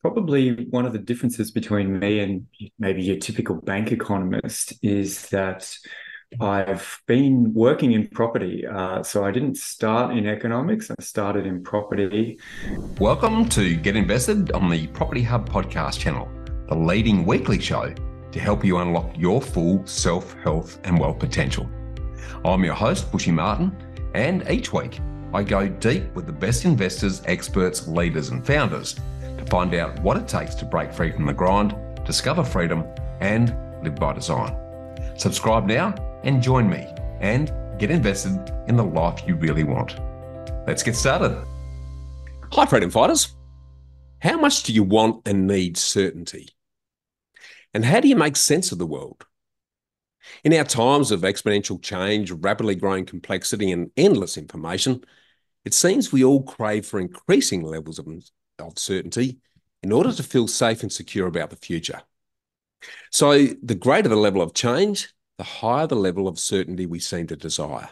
probably one of the differences between me and maybe your typical bank economist is that I've been working in property. Uh, so I didn't start in economics, I started in property. Welcome to Get Invested on the Property Hub podcast channel, the leading weekly show to help you unlock your full self, health, and wealth potential. I'm your host, Bushy Martin, and each week I go deep with the best investors, experts, leaders, and founders find out what it takes to break free from the grind, discover freedom, and live by design. Subscribe now and join me and get invested in the life you really want. Let's get started. Hi, freedom fighters. How much do you want and need certainty? And how do you make sense of the world? In our times of exponential change, rapidly growing complexity, and endless information, it seems we all crave for increasing levels of, of certainty in order to feel safe and secure about the future. So, the greater the level of change, the higher the level of certainty we seem to desire.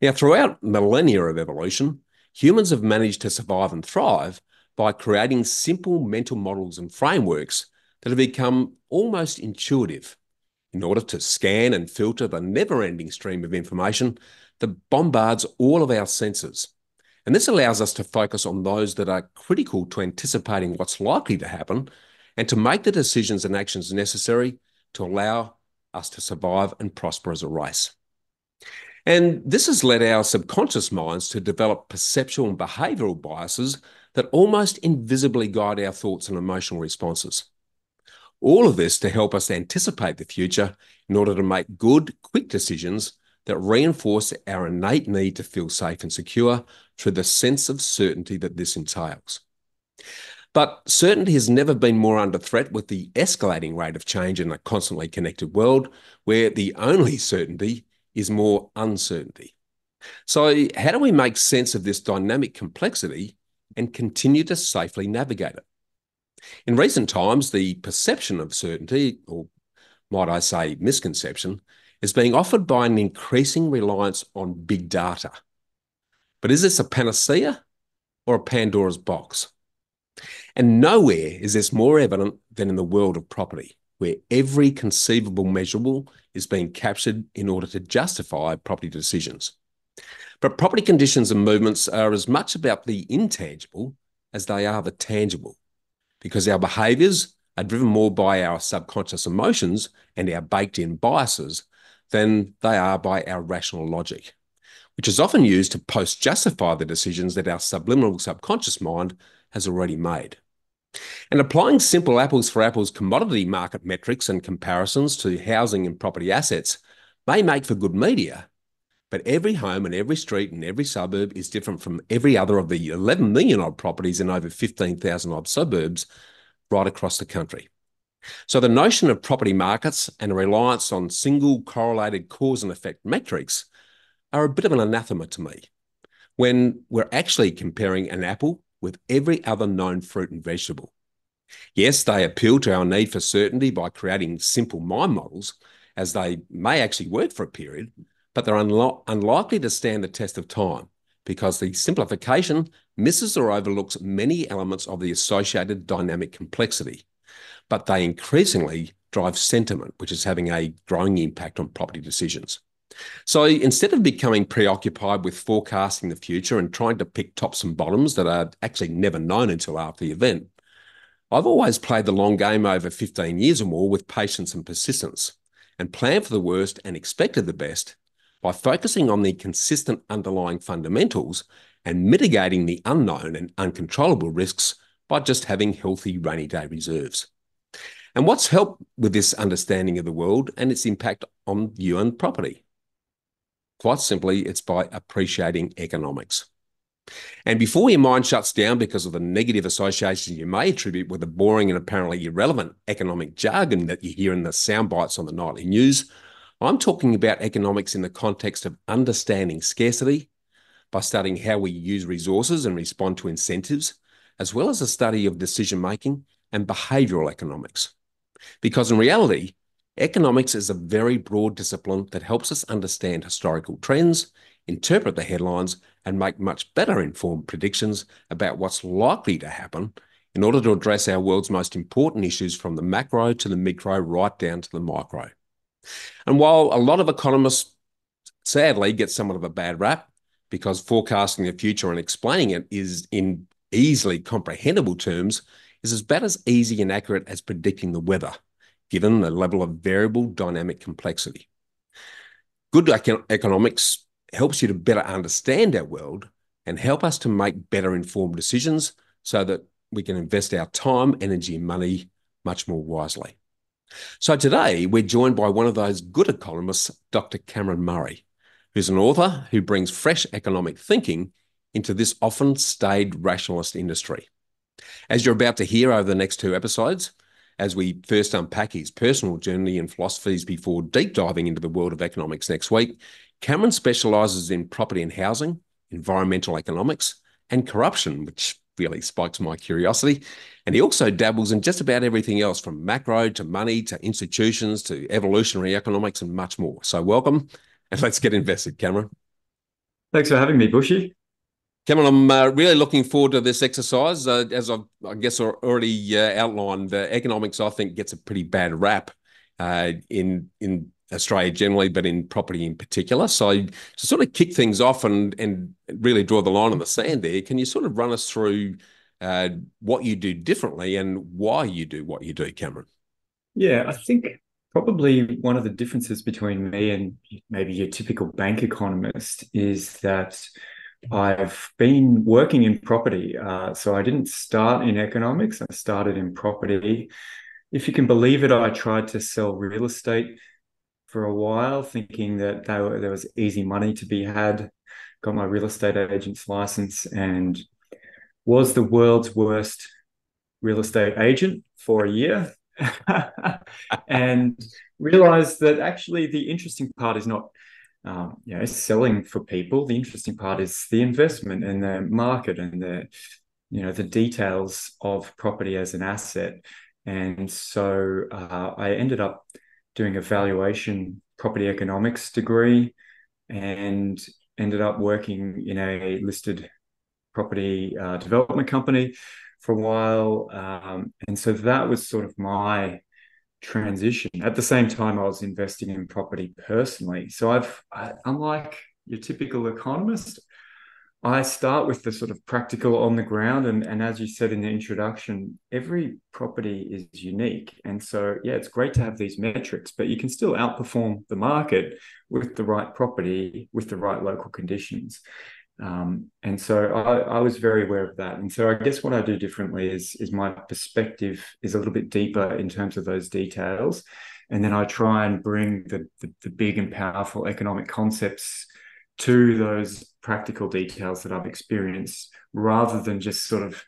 Now, throughout millennia of evolution, humans have managed to survive and thrive by creating simple mental models and frameworks that have become almost intuitive in order to scan and filter the never ending stream of information that bombards all of our senses. And this allows us to focus on those that are critical to anticipating what's likely to happen and to make the decisions and actions necessary to allow us to survive and prosper as a race. And this has led our subconscious minds to develop perceptual and behavioral biases that almost invisibly guide our thoughts and emotional responses. All of this to help us anticipate the future in order to make good, quick decisions that reinforce our innate need to feel safe and secure through the sense of certainty that this entails. But certainty has never been more under threat with the escalating rate of change in a constantly connected world where the only certainty is more uncertainty. So, how do we make sense of this dynamic complexity and continue to safely navigate it? In recent times, the perception of certainty, or might I say misconception, is being offered by an increasing reliance on big data. But is this a panacea or a Pandora's box? And nowhere is this more evident than in the world of property, where every conceivable measurable is being captured in order to justify property decisions. But property conditions and movements are as much about the intangible as they are the tangible because our behaviors are driven more by our subconscious emotions and our baked in biases than they are by our rational logic, which is often used to post justify the decisions that our subliminal subconscious mind has already made. And applying simple apples for apples commodity market metrics and comparisons to housing and property assets may make for good media, but every home and every street and every suburb is different from every other of the 11 million odd properties in over 15,000 odd suburbs right across the country. So the notion of property markets and a reliance on single correlated cause and effect metrics are a bit of an anathema to me when we're actually comparing an apple with every other known fruit and vegetable. Yes, they appeal to our need for certainty by creating simple mind models, as they may actually work for a period, but they're unlo- unlikely to stand the test of time because the simplification misses or overlooks many elements of the associated dynamic complexity. But they increasingly drive sentiment, which is having a growing impact on property decisions. So instead of becoming preoccupied with forecasting the future and trying to pick tops and bottoms that are actually never known until after the event, I've always played the long game over 15 years or more with patience and persistence and planned for the worst and expected the best by focusing on the consistent underlying fundamentals and mitigating the unknown and uncontrollable risks by just having healthy rainy day reserves. And what's helped with this understanding of the world and its impact on you and property? Quite simply, it's by appreciating economics. And before your mind shuts down because of the negative associations you may attribute with the boring and apparently irrelevant economic jargon that you hear in the sound bites on the nightly news, I'm talking about economics in the context of understanding scarcity by studying how we use resources and respond to incentives, as well as a study of decision making and behavioral economics. Because in reality, economics is a very broad discipline that helps us understand historical trends, interpret the headlines, and make much better informed predictions about what's likely to happen in order to address our world's most important issues from the macro to the micro, right down to the micro. And while a lot of economists sadly get somewhat of a bad rap because forecasting the future and explaining it is in easily comprehensible terms is as about as easy and accurate as predicting the weather, given the level of variable dynamic complexity. Good economics helps you to better understand our world and help us to make better informed decisions so that we can invest our time, energy, and money much more wisely. So today we're joined by one of those good economists, Dr. Cameron Murray, who's an author who brings fresh economic thinking into this often staid rationalist industry. As you're about to hear over the next two episodes, as we first unpack his personal journey and philosophies before deep diving into the world of economics next week, Cameron specialises in property and housing, environmental economics, and corruption, which really spikes my curiosity. And he also dabbles in just about everything else from macro to money to institutions to evolutionary economics and much more. So, welcome and let's get invested, Cameron. Thanks for having me, Bushy. Cameron, I'm uh, really looking forward to this exercise. Uh, as I've, I guess, already uh, outlined, economics, I think, gets a pretty bad rap uh, in in Australia generally, but in property in particular. So, to sort of kick things off and and really draw the line on the sand, there, can you sort of run us through uh, what you do differently and why you do what you do, Cameron? Yeah, I think probably one of the differences between me and maybe your typical bank economist is that I've been working in property. Uh, so I didn't start in economics, I started in property. If you can believe it, I tried to sell real estate for a while, thinking that were, there was easy money to be had. Got my real estate agent's license and was the world's worst real estate agent for a year. and realized that actually the interesting part is not um, you know selling for people. The interesting part is the investment and the market and the you know the details of property as an asset. And so uh, i ended up doing a valuation property economics degree and ended up working in a listed property uh, development company for a while. Um, and so that was sort of my transition. At the same time, I was investing in property personally. So I've, I, unlike your typical economist, I start with the sort of practical on the ground. And, and as you said in the introduction, every property is unique. And so, yeah, it's great to have these metrics, but you can still outperform the market with the right property, with the right local conditions. Um, and so I, I, was very aware of that. And so I guess what I do differently is is my perspective is a little bit deeper in terms of those details. And then I try and bring the, the, the big and powerful economic concepts to those practical details that I've experienced rather than just sort of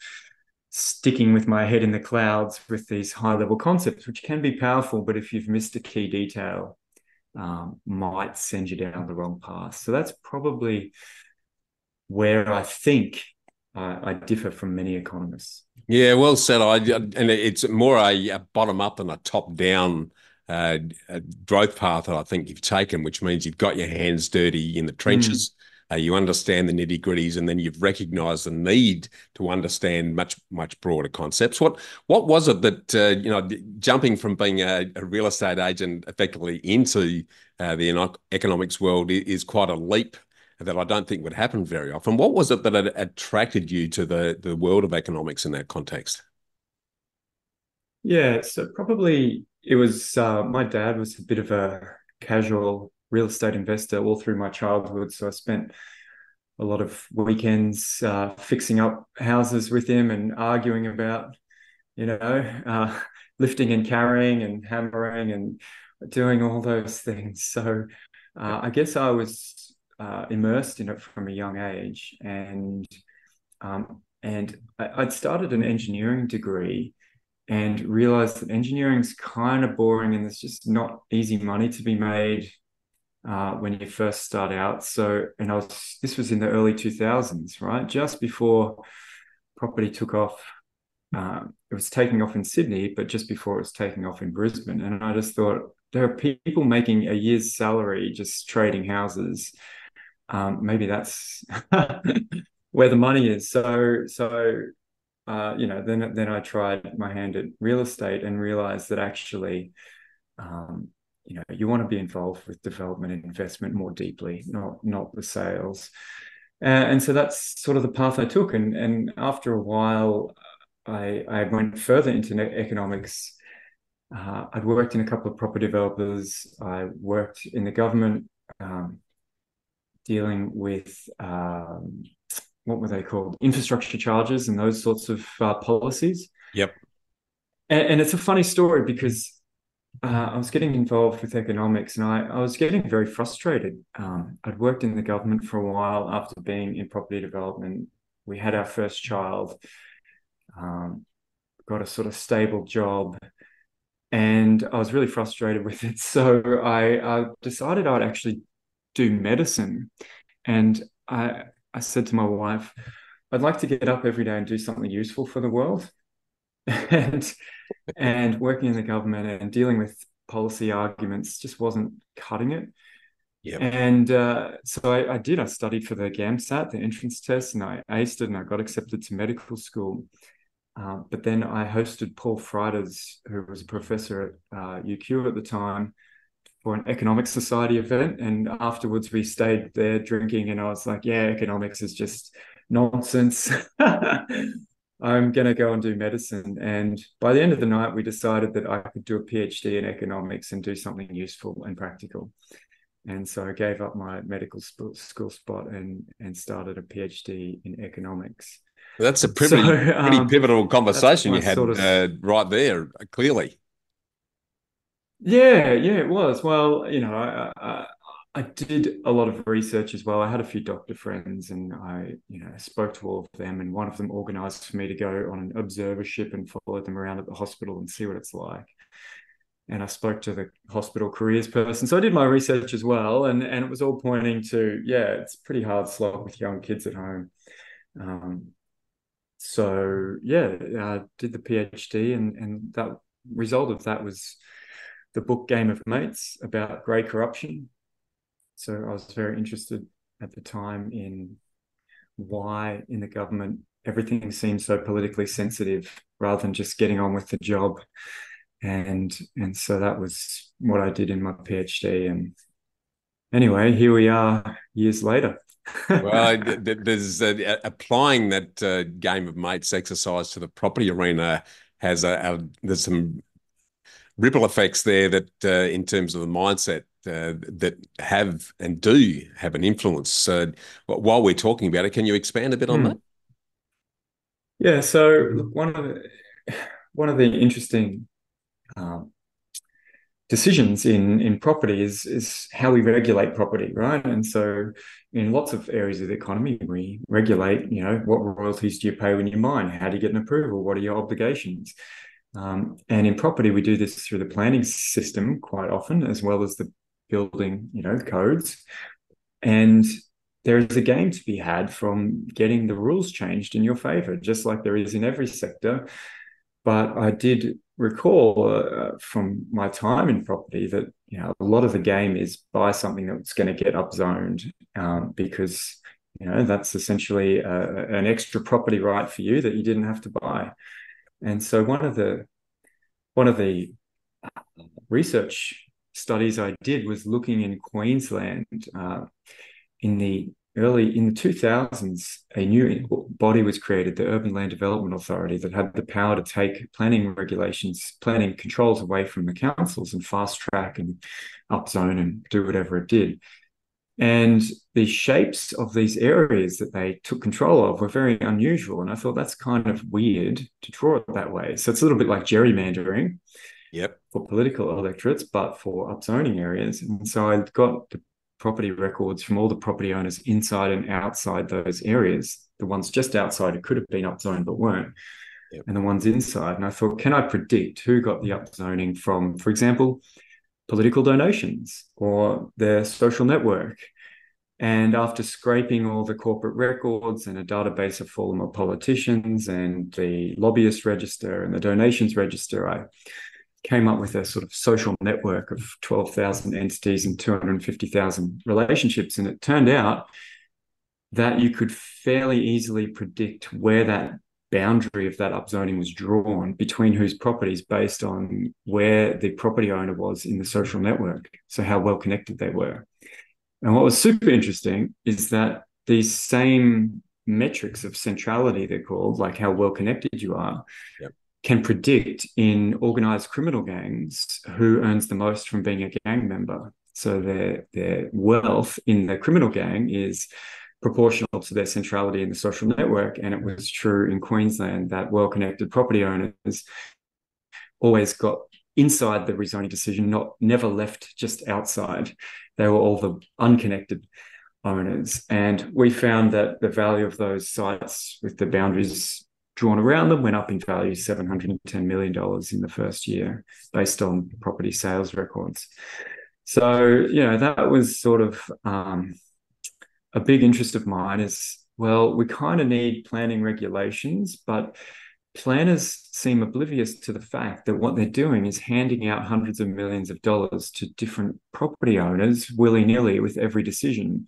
sticking with my head in the clouds with these high level concepts, which can be powerful, but if you've missed a key detail, um, might send you down the wrong path. So that's probably where I think uh, I differ from many economists. Yeah, well said. I and it's more a, bottom up than a top down uh, growth path that I think you've taken, which means you've got your hands dirty in the trenches. Mm. Uh, you understand the nitty gritties, and then you've recognised the need to understand much much broader concepts. What what was it that uh, you know, jumping from being a, a, real estate agent effectively into uh, the economics world is quite a leap that I don't think would happen very often. What was it that attracted you to the, the world of economics in that context? Yeah, so probably it was uh, my dad was a bit of a casual real estate investor all through my childhood. So I spent a lot of weekends uh, fixing up houses with him and arguing about, you know, uh, lifting and carrying and hammering and doing all those things. So uh, I guess I was uh, immersed in it from a young age, and um, and I, would started an engineering degree and realized that engineering's kind of boring and there's just not easy money to be made uh, when you first start out. So, and I was this was in the early 2000s, right, just before property took off. Um, it was taking off in Sydney, but just before it was taking off in Brisbane, and I just thought there are people making a year's salary just trading houses um, maybe that's where the money is. So, so uh, you know, then then I tried my hand at real estate and realized that actually, um, you know, you want to be involved with development and investment more deeply, not not the sales. Uh, and so that's sort of the path I took. And and after a while, I I went further into economics. Uh, I'd worked in a couple of property developers. I worked in the government, um, dealing with um, what were they called? Infrastructure charges and those sorts of uh, policies. Yep. And, and, it's a funny story because uh, I was getting involved with economics and I, I was getting very frustrated. Um, I'd worked in the government for a while after being in property development. We had our first child, um, got a sort of stable job, and I was really frustrated with it. So I, I decided I'd actually do medicine. And I, I said to my wife, I'd like to get up every day and do something useful for the world. and and working in the government and dealing with policy arguments just wasn't cutting it. Yep. And uh, so I, I, did. I studied for the GAMSAT, the entrance test, and I aced it and I got accepted to medical school. Uh, but then I hosted Paul Frijters, who was a professor at uh, UQ at the time, for an economics society event and afterwards we stayed there drinking and i was like yeah economics is just nonsense. I'm going to go and do medicine. And by the end of the night we decided that i could do a phd in economics and do something useful and practical. And so i gave up my medical school spot and and started a phd in economics. Well, that's a pretty, so, um, pretty pivotal conversation you had sort of, uh, right there clearly yeah, yeah, it was. Well, you know, I, I, I did a lot of research as well. I had a few doctor friends, and I, you know, spoke to all of them. And one of them organised for me to go on an observership and follow them around at the hospital and see what it's like. And I spoke to the hospital careers person, so I did my research as well, and and it was all pointing to yeah, it's pretty hard slog with young kids at home. Um, so yeah, I did the PhD, and and that result of that was the book Game of Mates about grey corruption. So I was very interested at the time in why in the government everything seems so politically sensitive rather than just getting on with the job. And and so that was what I did in my PhD. And anyway, here we are years later. well, there's uh, applying that uh, game of mates exercise to the property arena has a, a there's some ripple effects there that uh, in terms of the mindset uh, that have and do have an influence. So while we're talking about it, can you expand a bit on hmm. that? Yeah. So one of the one of the interesting um, decisions in in property is is how we regulate property, right? And so in lots of areas of the economy, we regulate. You know, what royalties do you pay when you mine? How do you get an approval? What are your obligations? Um, and in property, we do this through the planning system quite often, as well as the building, you know, codes. And there is a game to be had from getting the rules changed in your favor, just like there is in every sector. But I did recall uh, from my time in property that you know a lot of the game is buy something that's going to get upzoned um, because you know that's essentially uh, an extra property right for you that you didn't have to buy. And so one of the one of the research studies I did was looking in Queensland uh, in the early in the 2000s a new body was created the urban land development authority that had the power to take planning regulations planning controls away from the councils and fast track and upzone and do whatever it did and the shapes of these areas that they took control of were very unusual. And I thought that's kind of weird to draw it that way. So it's a little bit like gerrymandering yep. for political electorates, but for upzoning areas. And so I got the property records from all the property owners inside and outside those areas, the ones just outside who could have been upzoned but weren't. Yep. And the ones inside. And I thought, can I predict who got the upzoning from, for example, political donations or their social network. And after scraping all the corporate records and a database of former politicians and the lobbyist register and the donations register, I came up with a sort of social network of 12,000 entities and 250,000 relationships. And it turned out that you could fairly easily predict where that boundary of that upzoning was drawn between whose properties based on where the property owner was in the social network. So, how well connected they were. And what was super interesting is that these same metrics of centrality, they're called, like how well connected you are, yep. can predict in organized criminal gangs who earns the most from being a gang member. So their their wealth in the criminal gang is proportional to their centrality in the social network. And it was true in Queensland that well connected property owners always got inside the rezoning decision, not never left just outside. They were all the unconnected owners. And we found that the value of those sites with the boundaries drawn around them went up in value $710 million in the first year based on property sales records. So, you know, that was sort of um, a big interest of mine is well, we kind of need planning regulations, but planners seem oblivious to the fact that what they're doing is handing out hundreds of millions of dollars to different property owners willy nilly with every decision.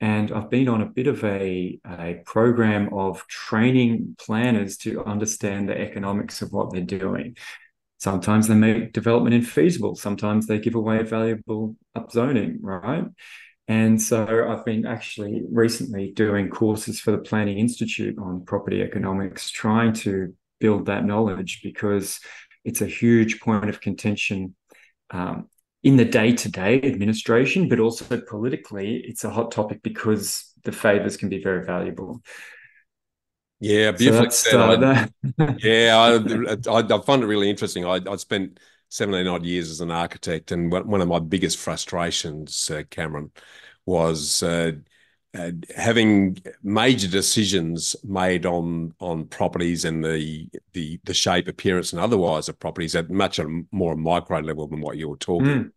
And I've been on a bit of a, a program of training planners to understand the economics of what they're doing. Sometimes they make development infeasible, sometimes they give away valuable upzoning, right? And so I've been actually recently doing courses for the Planning Institute on property economics, trying to build that knowledge because it's a huge point of contention um, in the day to day administration, but also politically, it's a hot topic because the favors can be very valuable. Yeah, beautifully so said. I, yeah, I, I, I, find it really interesting. I, I spent 17 odd years as an architect. And one of my biggest frustrations, uh, Cameron, was uh, uh, having major decisions made on on properties and the the the shape, appearance, and otherwise of properties at much a more micro level than what you were talking. Mm.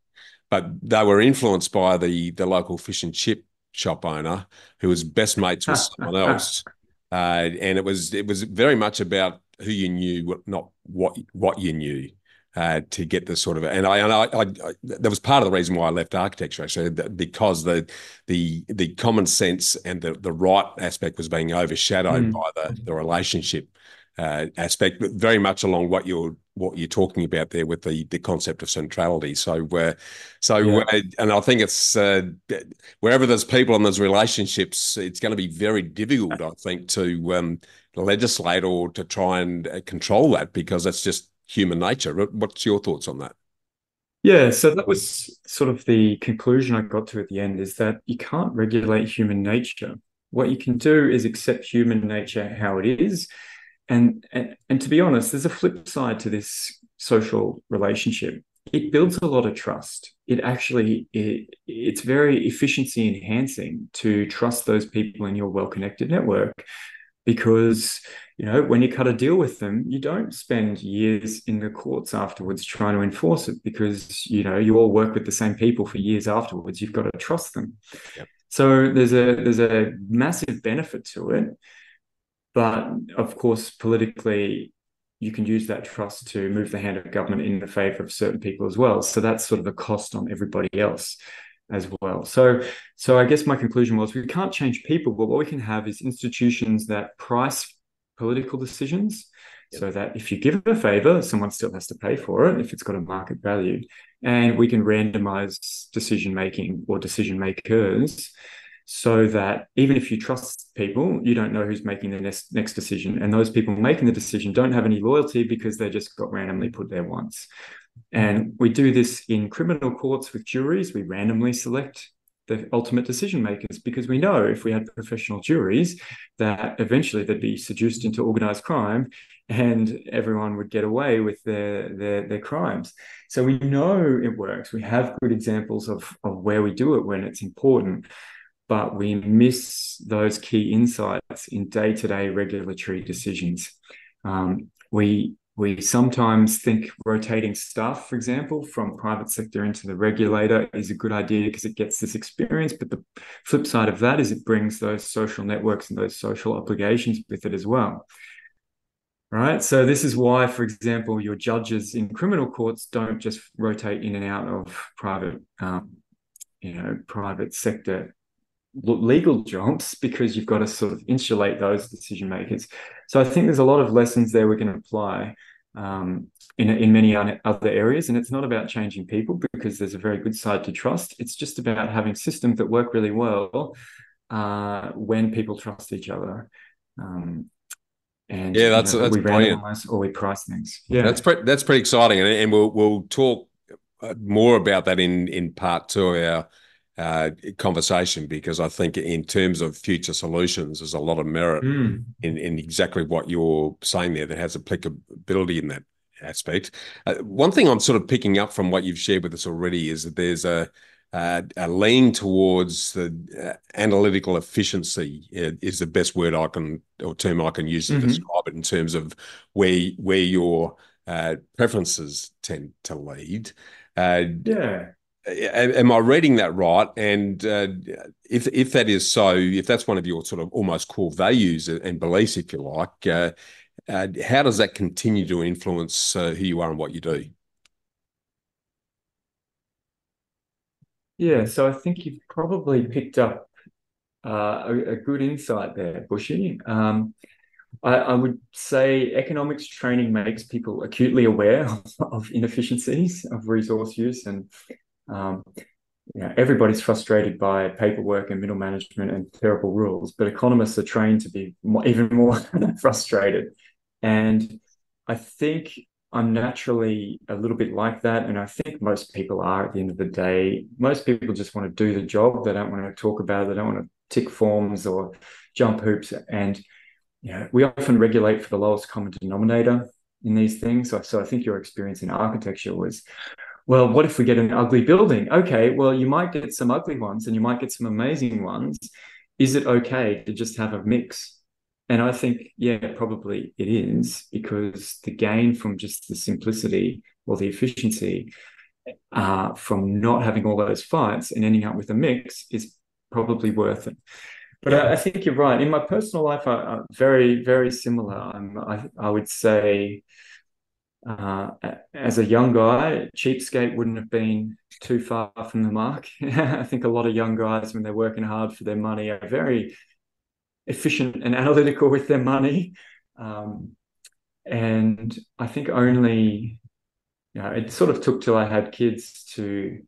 But they were influenced by the the local fish and chip shop owner who was best mates with someone else. Uh, and it was it was very much about who you knew, not what what you knew uh, to get this sort of and I, and I, I, I, that was part of the reason why I left architecture actually because the the the common sense and the the right aspect was being overshadowed mm. by the the relationship uh, aspect, but very much along what you're what you're talking about there with the the concept of centrality. So, uh, so yeah. and I think it's uh, wherever there's people and there's relationships, it's going to be very difficult, I think, to um, legislate or to try and uh, control that because that's just human nature. What's your thoughts on that? Yeah, so that was sort of the conclusion I got to at the end is that you can't regulate human nature. What you can do is accept human nature how it is. And, and, and to be honest, there's a flip side to this social relationship. It builds a lot of trust. It actually it, it's very efficiency enhancing to trust those people in your well-connected network because you know when you cut a deal with them you don't spend years in the courts afterwards trying to enforce it because you know you all work with the same people for years afterwards. You've got to trust them. Yep. so there's a there's a massive benefit to it. But of course politically you can use that trust to move the hand of government in the favor of certain people as well. So that's sort of a cost on everybody else as well. So, so I guess my conclusion was we can't change people, but what we can have is institutions that price political decisions. Yep. So that if you give a favor, someone still has to pay for it if it's got a market value. And we can randomize decision making or decision makers so that even if you trust people, you don't know who's making the next next decision. And those people making the decision don't have any loyalty because they just got randomly put there once. And we do this in criminal courts with juries. We randomly select the ultimate decision makers because we know if we had professional juries that eventually they'd be seduced into organized crime and everyone would get away with their, their, their crimes. So we know it works. We have good examples of, of where we do it when it's important, but we miss those key insights in day to day regulatory decisions. Um, we we sometimes think rotating staff, for example, from private sector into the regulator is a good idea because it gets this experience. But the flip side of that is it brings those social networks and those social obligations with it as well. Right. So this is why, for example, your judges in criminal courts don't just rotate in and out of private, um, you know, private sector legal jobs because you've got to sort of insulate those decision makers. So I think there's a lot of lessons there we can apply um, in in many other areas, and it's not about changing people because there's a very good side to trust. It's just about having systems that work really well uh, when people trust each other. Um, and yeah, that's you know, that's we brilliant. or we price things. Yeah, that's pretty that's pretty exciting, and, and we'll we'll talk uh, more about that in in part two of our uh, conversation because I think in terms of future solutions, there's a lot of merit mm. in in exactly what you're saying there that has applicability in that aspect. Uh, one thing I'm sort of picking up from what you've shared with us already is that there's a uh, a lean towards the uh, analytical efficiency uh, is the best word I can or term I can use to mm-hmm. describe it in terms of where where your uh, preferences tend to lead. Uh, yeah. Am I reading that right? And uh, if if that is so, if that's one of your sort of almost core values and beliefs, if you like, how does that continue to influence who you are and what you do? Yeah, so I think you've probably picked up uh, a, a, good insight there, Bushy. Um, I, I, would say economics training makes people acutely aware of, of inefficiencies of resource use, and um, know, everybody's frustrated by paperwork and middle management and terrible rules, but economists are trained to be more, even more frustrated. And I think I'm naturally a little bit like that. And I think most people are at the end of the day. Most people just want to do the job. They don't want to talk about it. They don't want to tick forms or jump hoops. And we often regulate for the lowest common denominator in these things. So, so I think your experience in architecture was, well, what if we get an ugly building? Okay, well, you might get some ugly ones and you might get some amazing ones. Is it okay to just have a mix? And I think, yeah, probably it is because the gain from just the simplicity or the efficiency uh, from not having all those fights and ending up with a mix is probably worth it. But yeah. I, I, think you're right. In my personal life, I, am very, very similar. I'm, I, I would say, uh, as a young guy, cheapskate wouldn't have been too far from the mark. I think a lot of young guys, when they're working hard for their money, are very efficient and analytical with their money. Um, and I think only, you know, it sort of took till I had kids to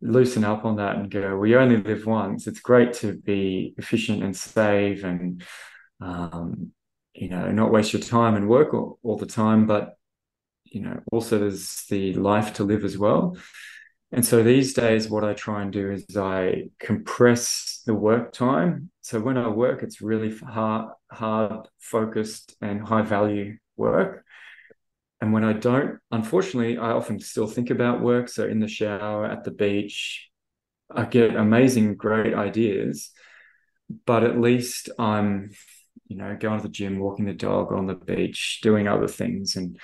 loosen up on that and go, we only live once. It's great to be efficient and save and, um, you know, not waste your time and work all, all the time, but, you know, also there's the life to live as well. And so these days, what I try and do is I compress the work time. So when I work, it's really hard, hard, focused, and high value work. And when I don't, unfortunately, I often still think about work. So in the shower, at the beach, I get amazing, great ideas. But at least I'm, you know, going to the gym, walking the dog on the beach, doing other things, and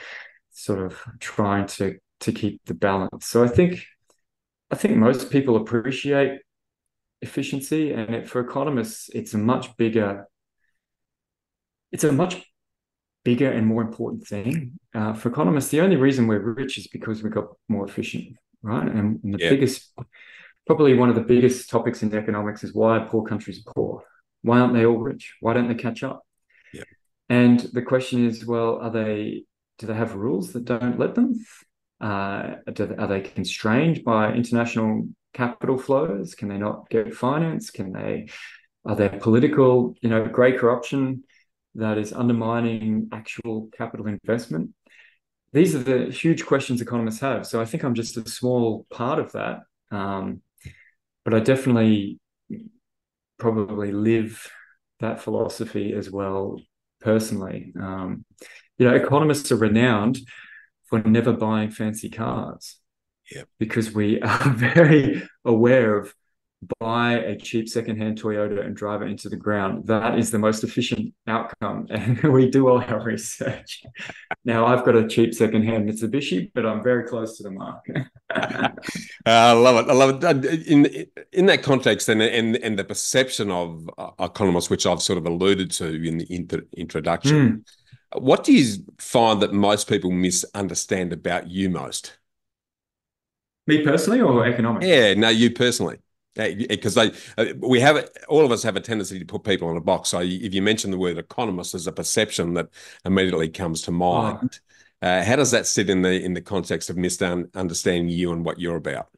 sort of trying to to keep the balance. So I think I think most people appreciate efficiency, and it, for economists, it's a much bigger. It's a much bigger and more important thing uh, for economists. The only reason we're rich is because we got more efficient, right? And, and the yeah. biggest, probably one of the biggest topics in economics is why are poor countries poor. Why aren't they all rich? Why don't they catch up? Yeah. And the question is, well, are they? Do they have rules that don't let them? Uh, are they constrained by international capital flows? Can they not get finance? Can they? Are there political, you know, grey corruption that is undermining actual capital investment? These are the huge questions economists have. So I think I'm just a small part of that, um, but I definitely probably live that philosophy as well personally. Um, you know, economists are renowned for never buying fancy cars. Yeah. Because we are very aware of buy a cheap secondhand Toyota and drive it into the ground. That is the most efficient outcome. And we do all our research. now I've got a cheap secondhand Mitsubishi, but I'm very close to the mark. uh, I love it. I love it. In in that context and and, and the perception of uh, economists, which I've sort of alluded to in the inter- introduction. Mm what do you find that most people misunderstand about you most? Me personally or economics? Yeah, no, you personally. because they uh, we have all of us have a tendency to put people in a box. So if you mention the word economist, there's a perception that immediately comes to mind. Oh. Uh, how does that sit in the in the context of misunderstanding you and what you're about?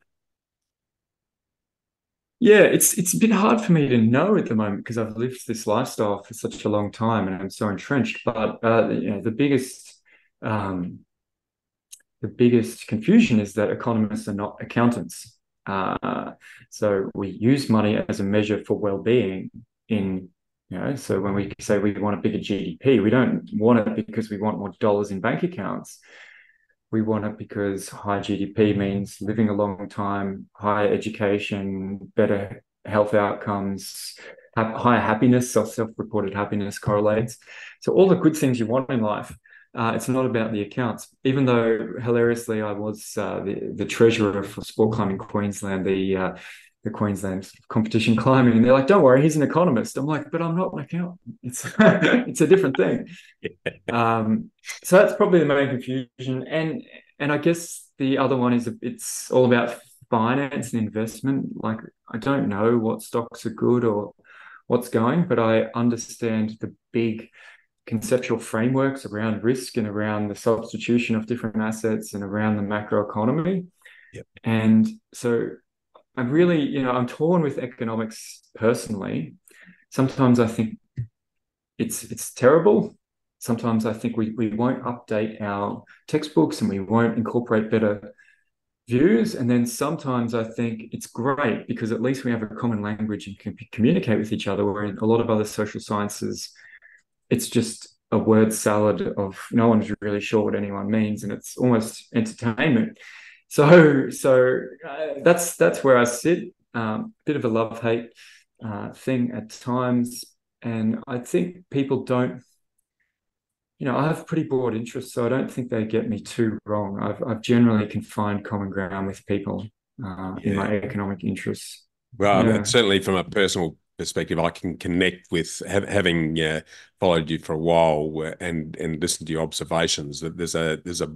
Yeah, it's it's a bit hard for me to know at the moment because I've lived this lifestyle for such a long time and I'm so entrenched. But uh, you know, the biggest um, the biggest confusion is that economists are not accountants. Uh, so we use money as a measure for well-being in you know so when we say we want a bigger gdp we don't want it because we want more dollars in bank accounts we want it because high gdp means living a long time higher education better health outcomes higher happiness self-reported happiness correlates. So all the good things you want in life uh, it's not about the accounts, even though hilariously I was uh, the the treasurer for Sport Climbing Queensland, the uh, the Queensland competition climbing, and they're like, "Don't worry, he's an economist." I'm like, "But I'm not an accountant. It's it's a different thing." Um, so that's probably the main confusion, and and I guess the other one is it's all about finance and investment. Like I don't know what stocks are good or what's going, but I understand the big conceptual frameworks around risk and around the substitution of different assets and around the macroeconomy. Yep. And so I'm really, you know, I'm torn with economics personally. Sometimes I think it's it's terrible. Sometimes I think we, we won't update our textbooks and we won't incorporate better views. And then sometimes I think it's great because at least we have a common language and can communicate with each other. Where in a lot of other social sciences, it's just a word salad of no one's really sure what anyone means, and it's almost entertainment. So, so uh, that's that's where I sit. Um, bit of a love hate uh, thing at times, and I think people don't. You know, I have pretty broad interests, so I don't think they get me too wrong. I've I've generally can find common ground with people uh, yeah. in my economic interests. Well, yeah. certainly from a personal perspective, I can connect with having uh, followed you for a while and and listened to your observations. That there's a there's a,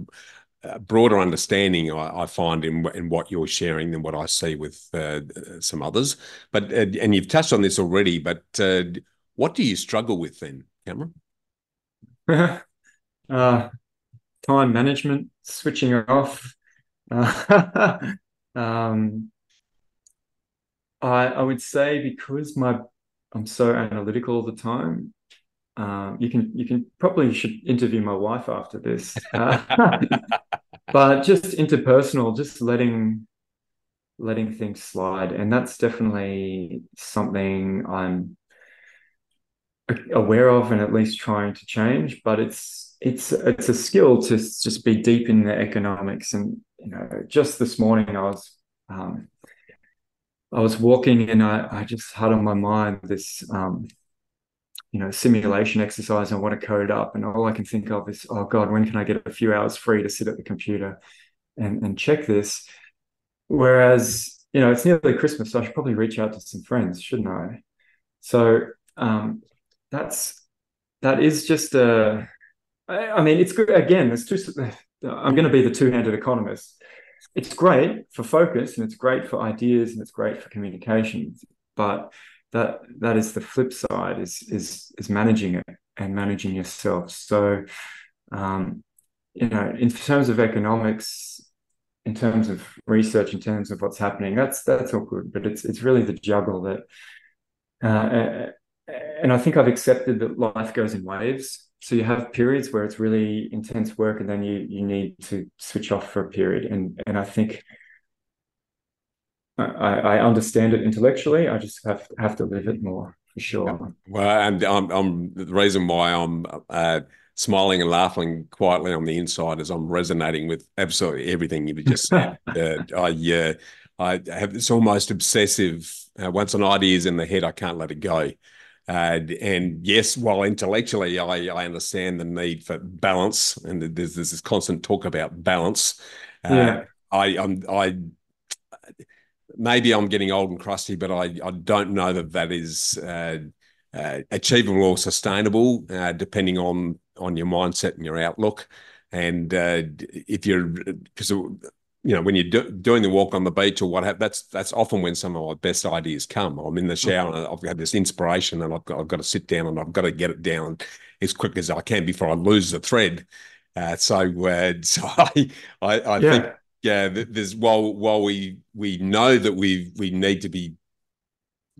broader understanding I, I, find in in what you're sharing than what I see with uh, some others. But uh, and you've touched on this already. But uh, what do you struggle with then, Cameron? Uh, time management, switching off. um, I I would say because my I'm so analytical all the time. Um, you can you can probably should interview my wife after this, uh, but just interpersonal, just letting letting things slide, and that's definitely something I'm aware of and at least trying to change. But it's it's it's a skill to just be deep in the economics, and you know, just this morning I was um, I was walking and I, I just had on my mind this, um, you know, simulation exercise. I want to code up, and all I can think of is, oh God, when can I get a few hours free to sit at the computer and and check this? Whereas, you know, it's nearly Christmas, so I should probably reach out to some friends, shouldn't I? So um, that's that is just a. I mean, it's good. Again, it's just. I'm going to be the two-handed economist it's great for focus and it's great for ideas and it's great for communications but that that is the flip side is is is managing it and managing yourself. So um, you know in terms of economics in terms of research in terms of what's happening that's that's all good but it's it's really the juggle that uh, and i think i've accepted that life goes in waves. So you have periods where it's really intense work and then you you need to switch off for a period. And and i think i i understand it intellectually i just have have to live it more for sure. Well and i'm, I'm the reason why i'm uh, smiling and laughing quietly on the inside is i'm resonating with absolutely everything you just said. Uh, i yeah i have this almost obsessive. Uh, once an idea is in the head i can't let it go. Uh, and yes, while intellectually I, I understand the need for balance, and there's, there's this constant talk about balance. Uh, yeah. I I'm, I maybe I'm getting old and crusty, but I, I don't know that that is uh, uh, achievable or sustainable, uh, depending on on your mindset and your outlook. And uh, if you're because you know, when you're do, doing the walk on the beach or what have, that's that's often when some of my best ideas come. I'm in the shower and I've got this inspiration and I've got, I've got to sit down and I've got to get it down as quick as I can before I lose the thread. Uh, so, uh, so I, I, I yeah. think, yeah, there's while while we we know that we we need to be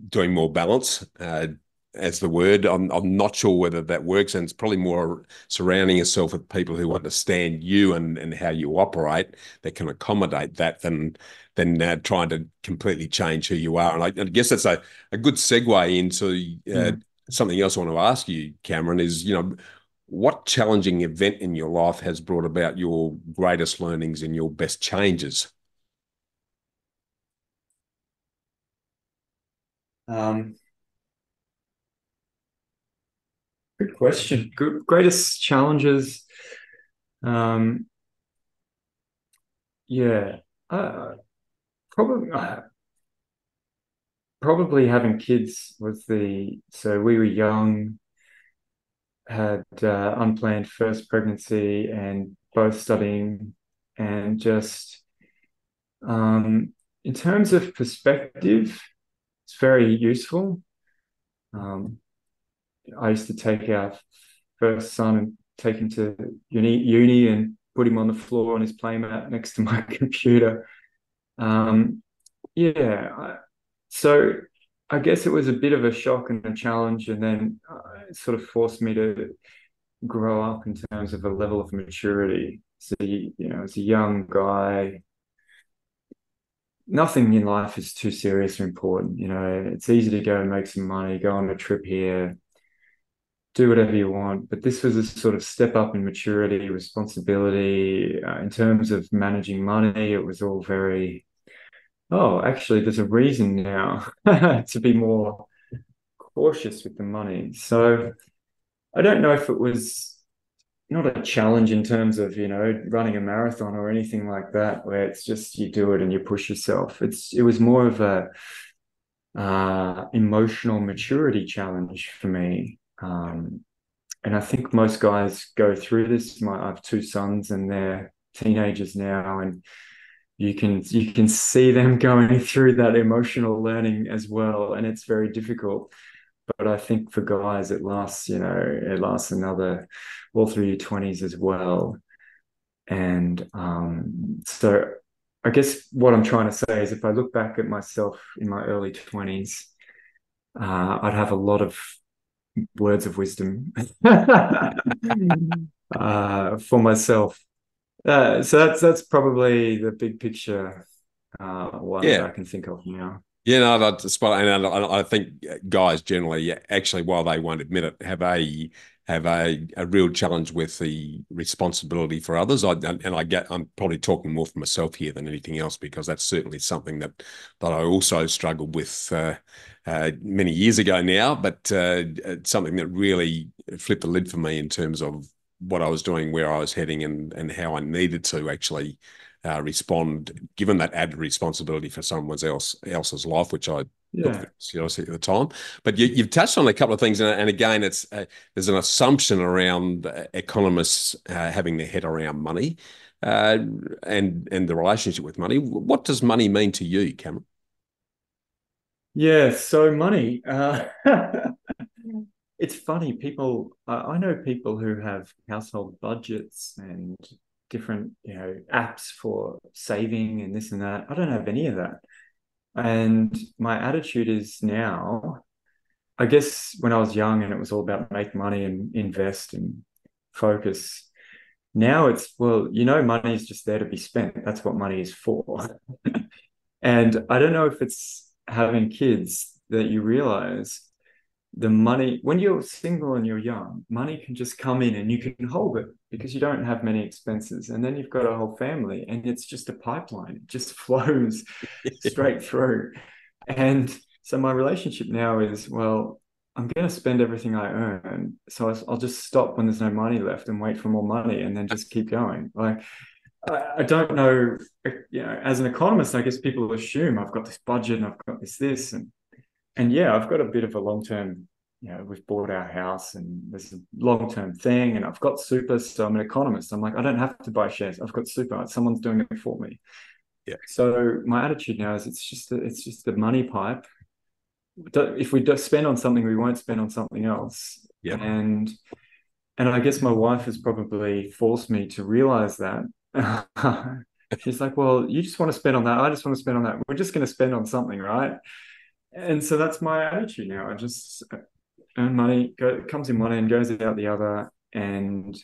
doing more balance, uh, as the word. I'm, I'm not sure whether that works, and it's probably more surrounding yourself with people who understand you and, and how you operate that can accommodate that than than uh, trying to completely change who you are. And I, I guess that's a, a good segue into uh, mm. something else I want to ask you, Cameron. Is you know what challenging event in your life has brought about your greatest learnings and your best changes? Um, Good question. Good, greatest challenges. Um, yeah, uh, probably uh, probably having kids was the so we were young, had uh, unplanned first pregnancy, and both studying, and just um, in terms of perspective, it's very useful. Um, I used to take our first son and take him to uni, uni and put him on the floor on his playmat next to my computer. Um, yeah, so I guess it was a bit of a shock and a challenge, and then uh, it sort of forced me to grow up in terms of a level of maturity. So you know, as a young guy, nothing in life is too serious or important. You know, it's easy to go and make some money, go on a trip here, do whatever you want. But this was a sort of step up in maturity, responsibility. Uh, in terms of managing money, it was all very, oh, actually, there's a reason now to be more cautious with the money. So I don't know if it was not a challenge in terms of you know running a marathon or anything like that where it's just you do it and you push yourself it's it was more of a uh, emotional maturity challenge for me um, and I think most guys go through this. My, I have two sons, and they're teenagers now, and you can you can see them going through that emotional learning as well, and it's very difficult. But I think for guys, it lasts. You know, it lasts another all through your twenties as well. And um, so, I guess what I'm trying to say is, if I look back at myself in my early twenties, uh, I'd have a lot of words of wisdom uh, for myself. Uh, so that's that's probably the big picture uh, one yeah. that I can think of now. Yeah, no, that's spot. And I, I think guys generally, actually, while they won't admit it, have a have a, a real challenge with the responsibility for others. I, and I get, I'm probably talking more for myself here than anything else because that's certainly something that that I also struggled with uh, uh, many years ago now. But uh, something that really flipped the lid for me in terms of what I was doing, where I was heading, and and how I needed to actually uh, respond, given that added responsibility for someone else else's life, which I yeah. seriously at the time. But you, have touched on a couple of things, and, and again, it's uh, there's an assumption around uh, economists uh, having their head around money uh, and and the relationship with money. What does money mean to you, Cameron? Yeah, so money. It's funny. People, I know people who have household budgets and different, you know, apps for saving and this and that. I don't have any of that. And my attitude is now, I guess when I was young and it was all about make money and invest and focus, now it's, well, you know, money is just there to be spent. That's what money is for. and I don't know if it's having kids that you realize the money when you're single and you're young money can just come in and you can hold it because you don't have many expenses. And then you've got a whole family and it's just a pipeline. It just flows straight through. And so my relationship now is well i'm going to spend everything i earn. So i'll just stop when there's no money left and wait for more money and then just keep going. Like I don't know, you know, as an economist, I guess people assume I've got this budget and I've got this, this, and and yeah, I've got a bit of a long term. You know, we've bought our house and there's a long term thing, and I've got super. So I'm an economist. I'm like, I don't have to buy shares. I've got super. Someone's doing it for me. Yeah. So my attitude now is it's just it's just the money pipe. If we spend on something, we won't spend on something else. Yeah. And and I guess my wife has probably forced me to realize that. She's like, well, you just want to spend on that. I just want to spend on that. We're just going to spend on something, right? And so that's my attitude now. I just earn money, go, comes in one end, goes out the other. And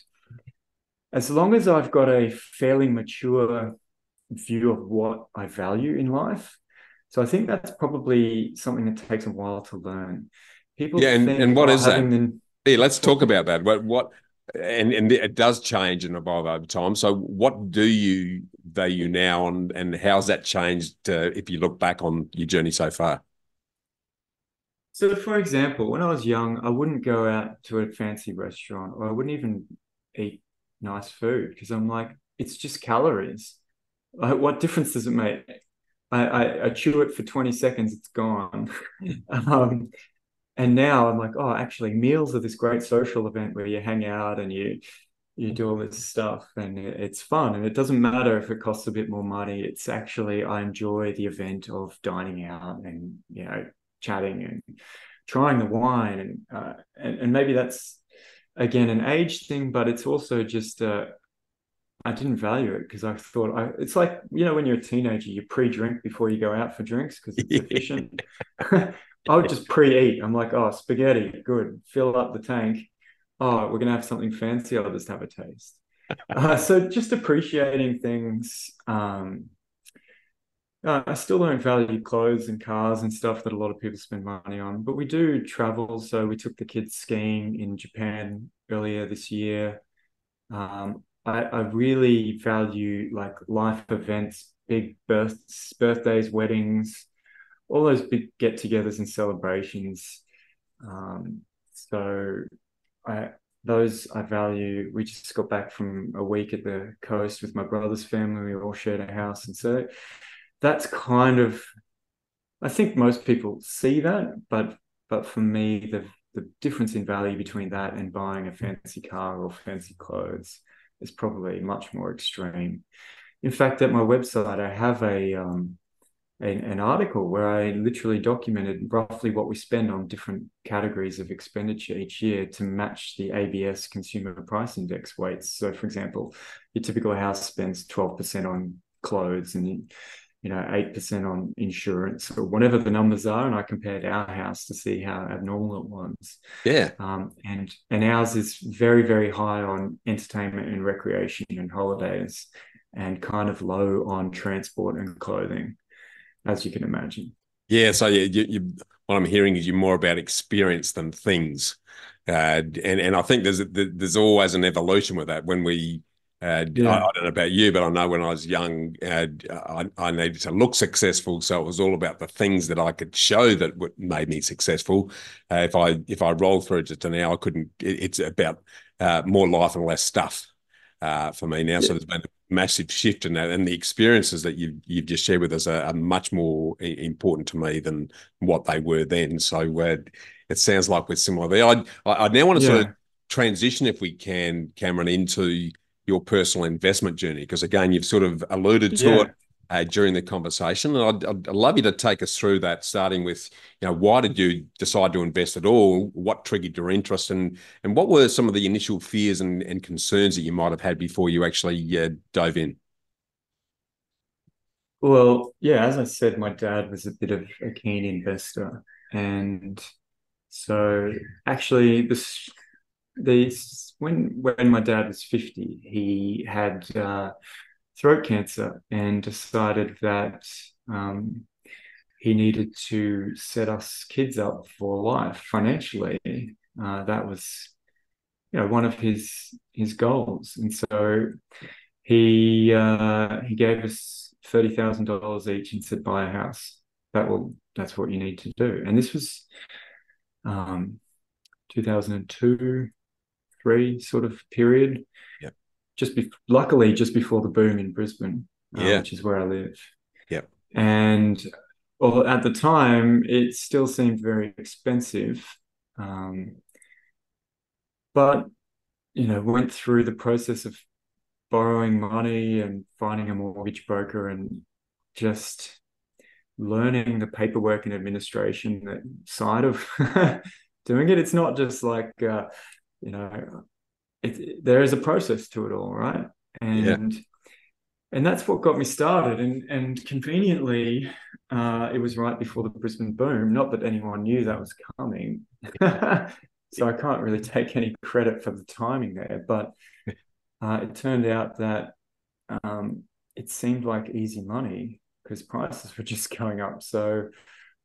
as long as I've got a fairly mature view of what I value in life, so I think that's probably something that takes a while to learn. People, yeah, and, and what oh, that? Them... yeah, let's talk about that. What what and and it does change and evolve over time. So, what do you value now, and and how's that changed uh, if you look back on your journey so far? So, for example, when I was young, I wouldn't go out to a fancy restaurant, or I wouldn't even eat nice food because I'm like, it's just calories. Like, what difference does it make? I, I, I chew it for 20 seconds, it's gone. um, and now I'm like, oh, actually, meals are this great social event where you hang out and you you do all this stuff, and it's fun. And it doesn't matter if it costs a bit more money. It's actually I enjoy the event of dining out and you know chatting and trying the wine, and uh, and, and maybe that's again an age thing, but it's also just uh, I didn't value it because I thought I, it's like you know when you're a teenager, you pre-drink before you go out for drinks because it's efficient. I would just pre-eat. I'm like, oh, spaghetti, good. Fill up the tank. Oh, we're gonna have something fancy. I'll just have a taste. uh, so just appreciating things. Um, uh, I still don't value clothes and cars and stuff that a lot of people spend money on, but we do travel. So we took the kids skiing in Japan earlier this year. Um, I, I really value like life events, big births, birthdays, weddings, all those big get-togethers and celebrations. Um, so I those I value. We just got back from a week at the coast with my brother's family. We all shared a house, and so that's kind of. I think most people see that, but but for me, the the difference in value between that and buying a fancy car or fancy clothes is probably much more extreme. In fact, at my website, I have a um, an, an, article where I literally documented roughly what we spend on different categories of expenditure each year to match the ABS Consumer Price Index weights. So, for example, your typical house spends 12% on clothes and you know, 8% on insurance or whatever the numbers are. And I compared our house to see how abnormal it was. Yeah. Um, and, and ours is very, very high on entertainment and recreation and holidays and kind of low on transport and clothing as you can imagine. Yeah, so you, you, you, what I'm hearing is you're more about experience than things, uh, and and I think there's there's always an evolution with that. When we, uh, yeah. I, I, don't know about you, but I know when I was young, uh, I, I, needed to look successful, so it was all about the things that I could show that made me successful. Uh, if I if I roll through it to now, I couldn't. It, it's about uh, more life and less stuff uh, for me now. Yeah. So there's been a massive shift in that, and the experiences that you've you've just shared with us are, are much more important to me than what they were then. So uh, it sounds like we're similar there. I I now want to yeah. sort of transition, if we can, Cameron, into your personal investment journey because again, you've sort of alluded to yeah. it uh, during the conversation. And I'd, I'd, love you to take us through that, starting with, you know, why did you decide to invest at all? What triggered your interest, and and what were some of the initial fears and, and concerns that you might have had before you actually uh, dove in? Well, yeah, as I said, my dad was a bit of a keen investor, and so actually, this this when when my dad was fifty, he had. Uh, throat cancer and decided that um, he needed to set us kids up for life financially. Uh, that was, you know, one of his his goals, and so he uh, he gave us thirty thousand dollars each and said, "Buy a house. That will that's what you need to do." And this was um, two thousand and two, three sort of period just be, luckily just before the boom in Brisbane, uh, yeah. which is where I live. Yep. And well, at the time, it still seemed very expensive. Um, but you know, went through the process of borrowing money and finding a mortgage broker and just learning the paperwork and administration that side of doing it. It's not just like uh, you know, it, there is a process to it all, right? And yeah. and that's what got me started. And and conveniently, uh, it was right before the Brisbane boom. Not that anyone knew that was coming, so I can't really take any credit for the timing there. But uh, it turned out that um, it seemed like easy money because prices were just going up. So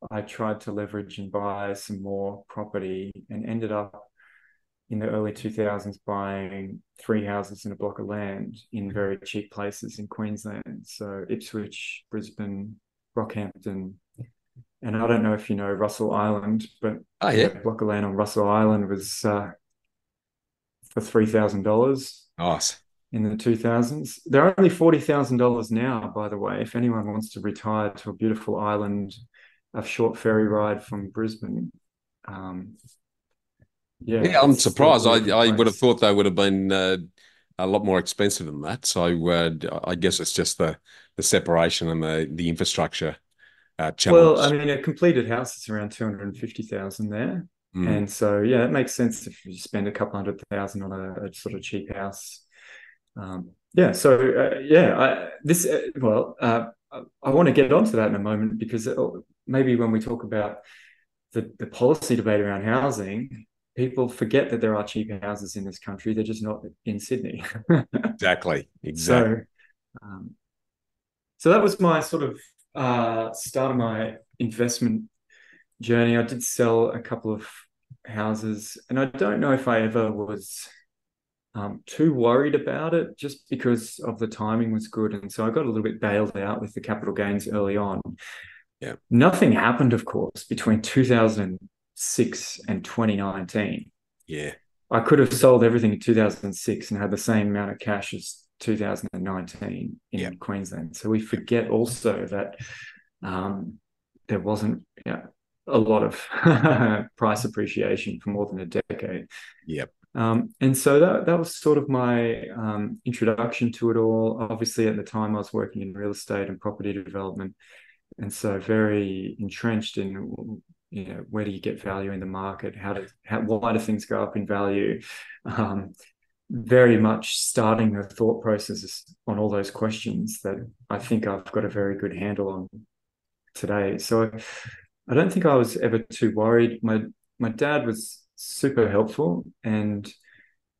I tried to leverage and buy some more property and ended up in the early 2000s buying three houses and a block of land in very cheap places in Queensland. So Ipswich, Brisbane, Rockhampton. And I don't know if you know Russell Island, but oh, yeah. a block of land on Russell Island was uh, for $3,000. Nice in the 2000s. They're only $40,000 now, by the way, if anyone wants to retire to a beautiful island, a short ferry ride from Brisbane. Um, yeah, yeah I'm surprised. I, I would have thought they would have been uh, a lot more expensive than that. So uh, I guess it's just the, the separation and the, the infrastructure uh, Well, I mean, a completed house is around 250,000 there. Mm. And so, yeah, it makes sense if you spend a couple hundred thousand on a, a sort of cheap house um, yeah, so uh, yeah, I, this uh, well, uh, I want to get onto that in a moment because maybe when we talk about the, the policy debate around housing, people forget that there are cheap houses in this country. They're just not in Sydney. exactly. Exactly. So, um, so that was my sort of uh, start of my investment journey. I did sell a couple of houses, and I don't know if I ever was um, too worried about it just because of the timing was good. And so I got a little bit bailed out with the capital gains early on. Yeah. Nothing happened, of course, between 2006 and 2019. Yeah. I could have sold everything in 2006 and had the same amount of cash as 2019 in yeah. Queensland. So we forget also that um, there wasn't yeah, a lot of price appreciation for more than a decade. Yep. Um, and so that that was sort of my um, introduction to it all. Obviously, at the time, I was working in real estate and property development, and so very entrenched in you know where do you get value in the market? How do how, why do things go up in value? Um, very much starting the thought processes on all those questions that I think I've got a very good handle on today. So I don't think I was ever too worried. My my dad was super helpful. And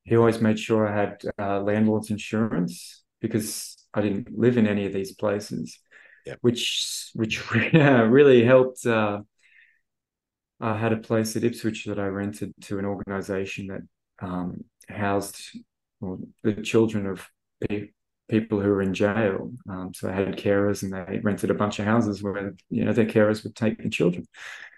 he always made sure I had uh, landlord's insurance because I didn't live in any of these places, yep. which which really helped. Uh, I had a place at Ipswich that I rented to an organisation that um, housed well, the children of people who were in jail. Um, so they had carers, and they rented a bunch of houses where you know their carers would take the children.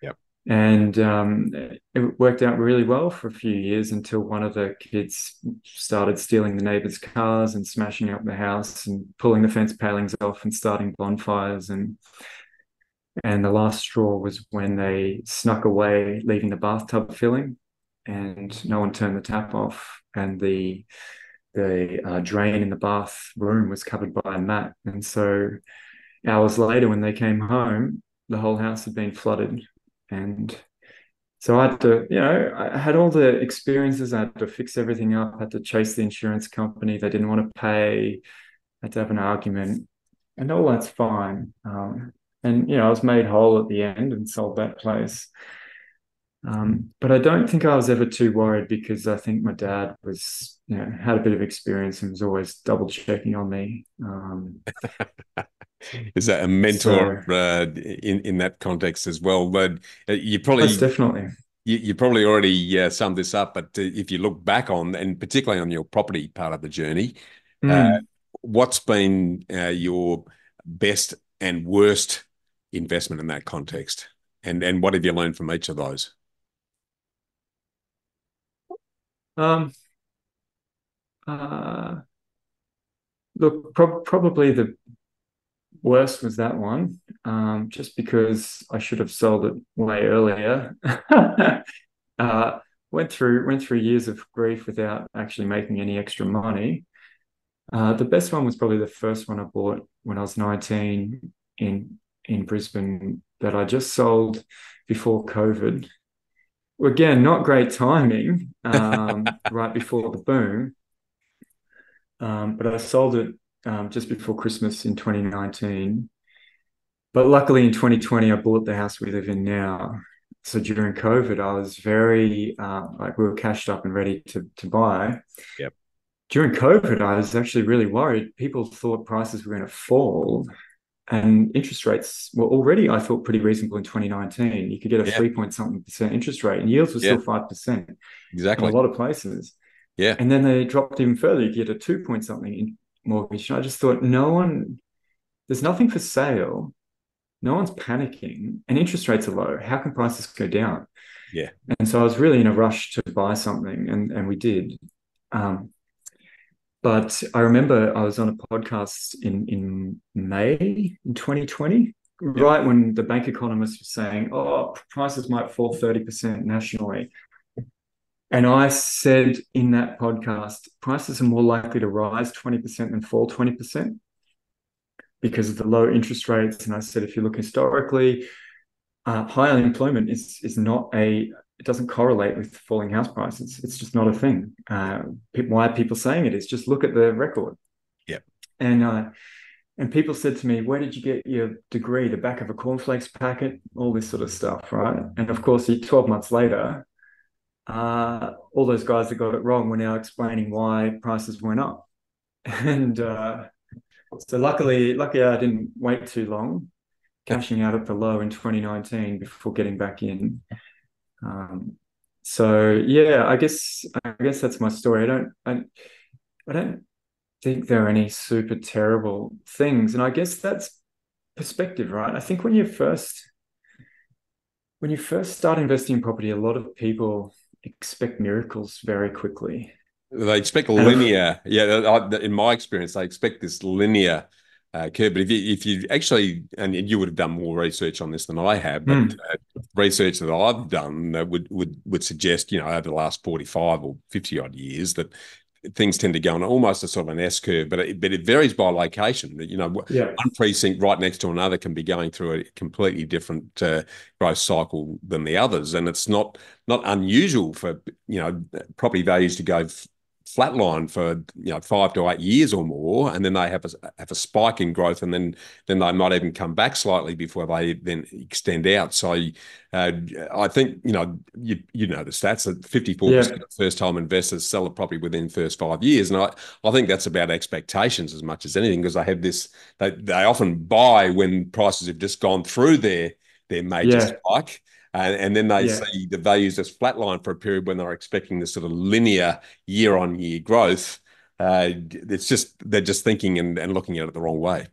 Yep and um, it worked out really well for a few years until one of the kids started stealing the neighbors' cars and smashing up the house and pulling the fence palings off and starting bonfires and and the last straw was when they snuck away, leaving the bathtub filling, and no one turned the tap off, and the the uh, drain in the bathroom was covered by a mat, and so hours later when they came home, the whole house had been flooded and so I had to, you know, I had all the experiences. I had to fix everything up. I had to chase the insurance company. They didn't want to pay. I had to have an argument, and all that's fine. Um, and you know, I was made whole at the end and sold that place. Um, but I don't think I was ever too worried because I think my dad was, you know, had a bit of experience and was always double checking on me. Um, is that a mentor so, uh, in in that context as well? But uh, you probably definitely you, you, probably already uh, summed this up. But uh, if you look back on and particularly on your property part of the journey, mm. what's been your best and worst investment in that context, and and what have you learned from each of those? Um. Uh, look, pro- probably the worst was that one, um, just because I should have sold it way earlier. uh, went through went through years of grief without actually making any extra money. Uh, the best one was probably the first one I bought when I was 19 in in Brisbane that I just sold before COVID. Again, not great timing, um, right before the boom. Um, but I sold it um, just before Christmas in 2019. But luckily in 2020, I bought the house we live in now. So during COVID, I was very uh, like we were cashed up and ready to to buy. Yep. During COVID, I was actually really worried. People thought prices were going to fall, and interest rates were already, I thought, pretty reasonable in 2019. You could get a yeah. three point something percent interest rate, and yields were yeah. still five percent. Exactly, in a lot of places. Yeah, and then they dropped even further. You get a two point something mortgage. And I just thought, no one, there's nothing for sale no one's panicking and interest rates are low. How can prices go down? Yeah. And so I was really in a rush to buy something and, and we did. Um, but I remember I was on a podcast in, in May in 2020, right when the bank economist was saying, oh, prices might fall 30% nationally. And I said in that podcast, prices are more likely to rise 20% than fall 20% because of the low interest rates. And I said, if you look historically, uh, high unemployment is is not a it doesn't correlate with falling house prices. It's just not a thing. Uh, why are people saying it? Is just look at the record. Yeah. And uh, and people said to me, "Where did you get your degree? The back of a cornflakes packet? All this sort of stuff, right?" And of course, twelve months later, uh, all those guys that got it wrong were now explaining why prices went up. And uh, so luckily, luckily I didn't wait too long, cashing out at the low in 2019 before getting back in. Um, so yeah, I guess I guess that's my story. I don't I, I don't think there are any super terrible things, and I guess that's perspective, right? I think when you first when you first start investing in property, a lot of people expect miracles very quickly. They expect linear. Yeah, in my experience, they expect this linear uh, curve. But if you, if you actually, and you would have done more research on this than I have, but mm. uh, research that I've done uh, would would would suggest, you know, over the last forty five or fifty odd years that things tend to go on almost a sort of an S curve, but it, but it varies by location. You know, yeah. one precinct right next to another can be going through a completely different uh, growth cycle than the others, and it's not not unusual for you know property values to go flatline for you know five to eight years or more, and then they have a have a spike in growth, and then then they might even come back slightly before they then extend out. So uh, I think you know you you know the stats that fifty four percent of first time investors sell a property within the first five years, and I I think that's about expectations as much as anything because they have this they they often buy when prices have just gone through their their major yeah. spike and, and then they yeah. see the values just flatline for a period when they're expecting this sort of linear year on year growth. Uh, it's just they're just thinking and, and looking at it the wrong way.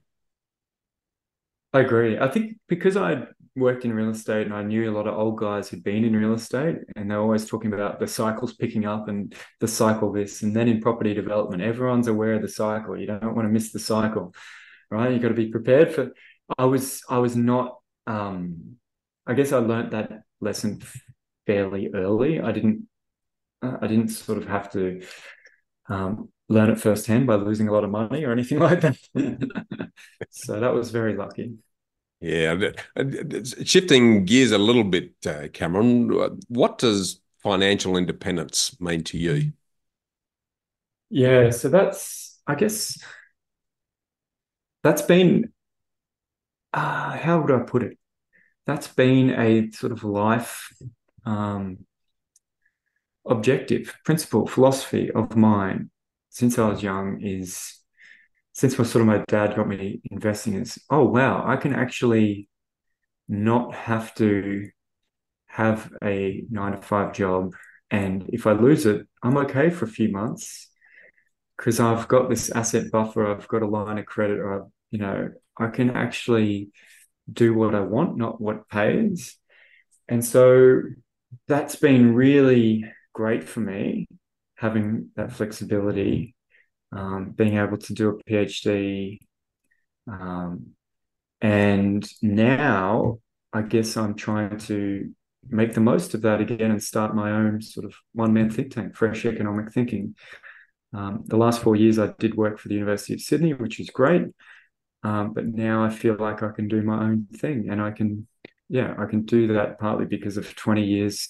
I agree. I think because I worked in real estate and I knew a lot of old guys who'd been in real estate and they're always talking about the cycles picking up and the cycle this and then in property development everyone's aware of the cycle you don't want to miss the cycle right you got to be prepared for I was I was not um I guess I learned that lesson fairly early. I didn't uh, I didn't sort of have to um, learn it firsthand by losing a lot of money or anything like that. so that was very lucky. Yeah, shifting gears a little bit, uh, Cameron. What does financial independence mean to you? Yeah, so that's I guess that's been uh, how would I put it? That's been a sort of life um, objective, principle, philosophy of mine since I was young is since my sort of my dad got me investing is oh wow I can actually not have to have a nine to five job and if I lose it I'm okay for a few months because I've got this asset buffer I've got a line of credit or you know I can actually do what I want, not what pays. And so that's been really great for me, having that flexibility, um, being able to do a PhD. Um, and now I guess I'm trying to make the most of that again and start my own sort of one man think tank, Fresh Economic Thinking. Um, the last four years, I did work for the University of Sydney, which is great. Um, but now I feel like I can do my own thing, and I can, yeah, I can do that partly because of 20 years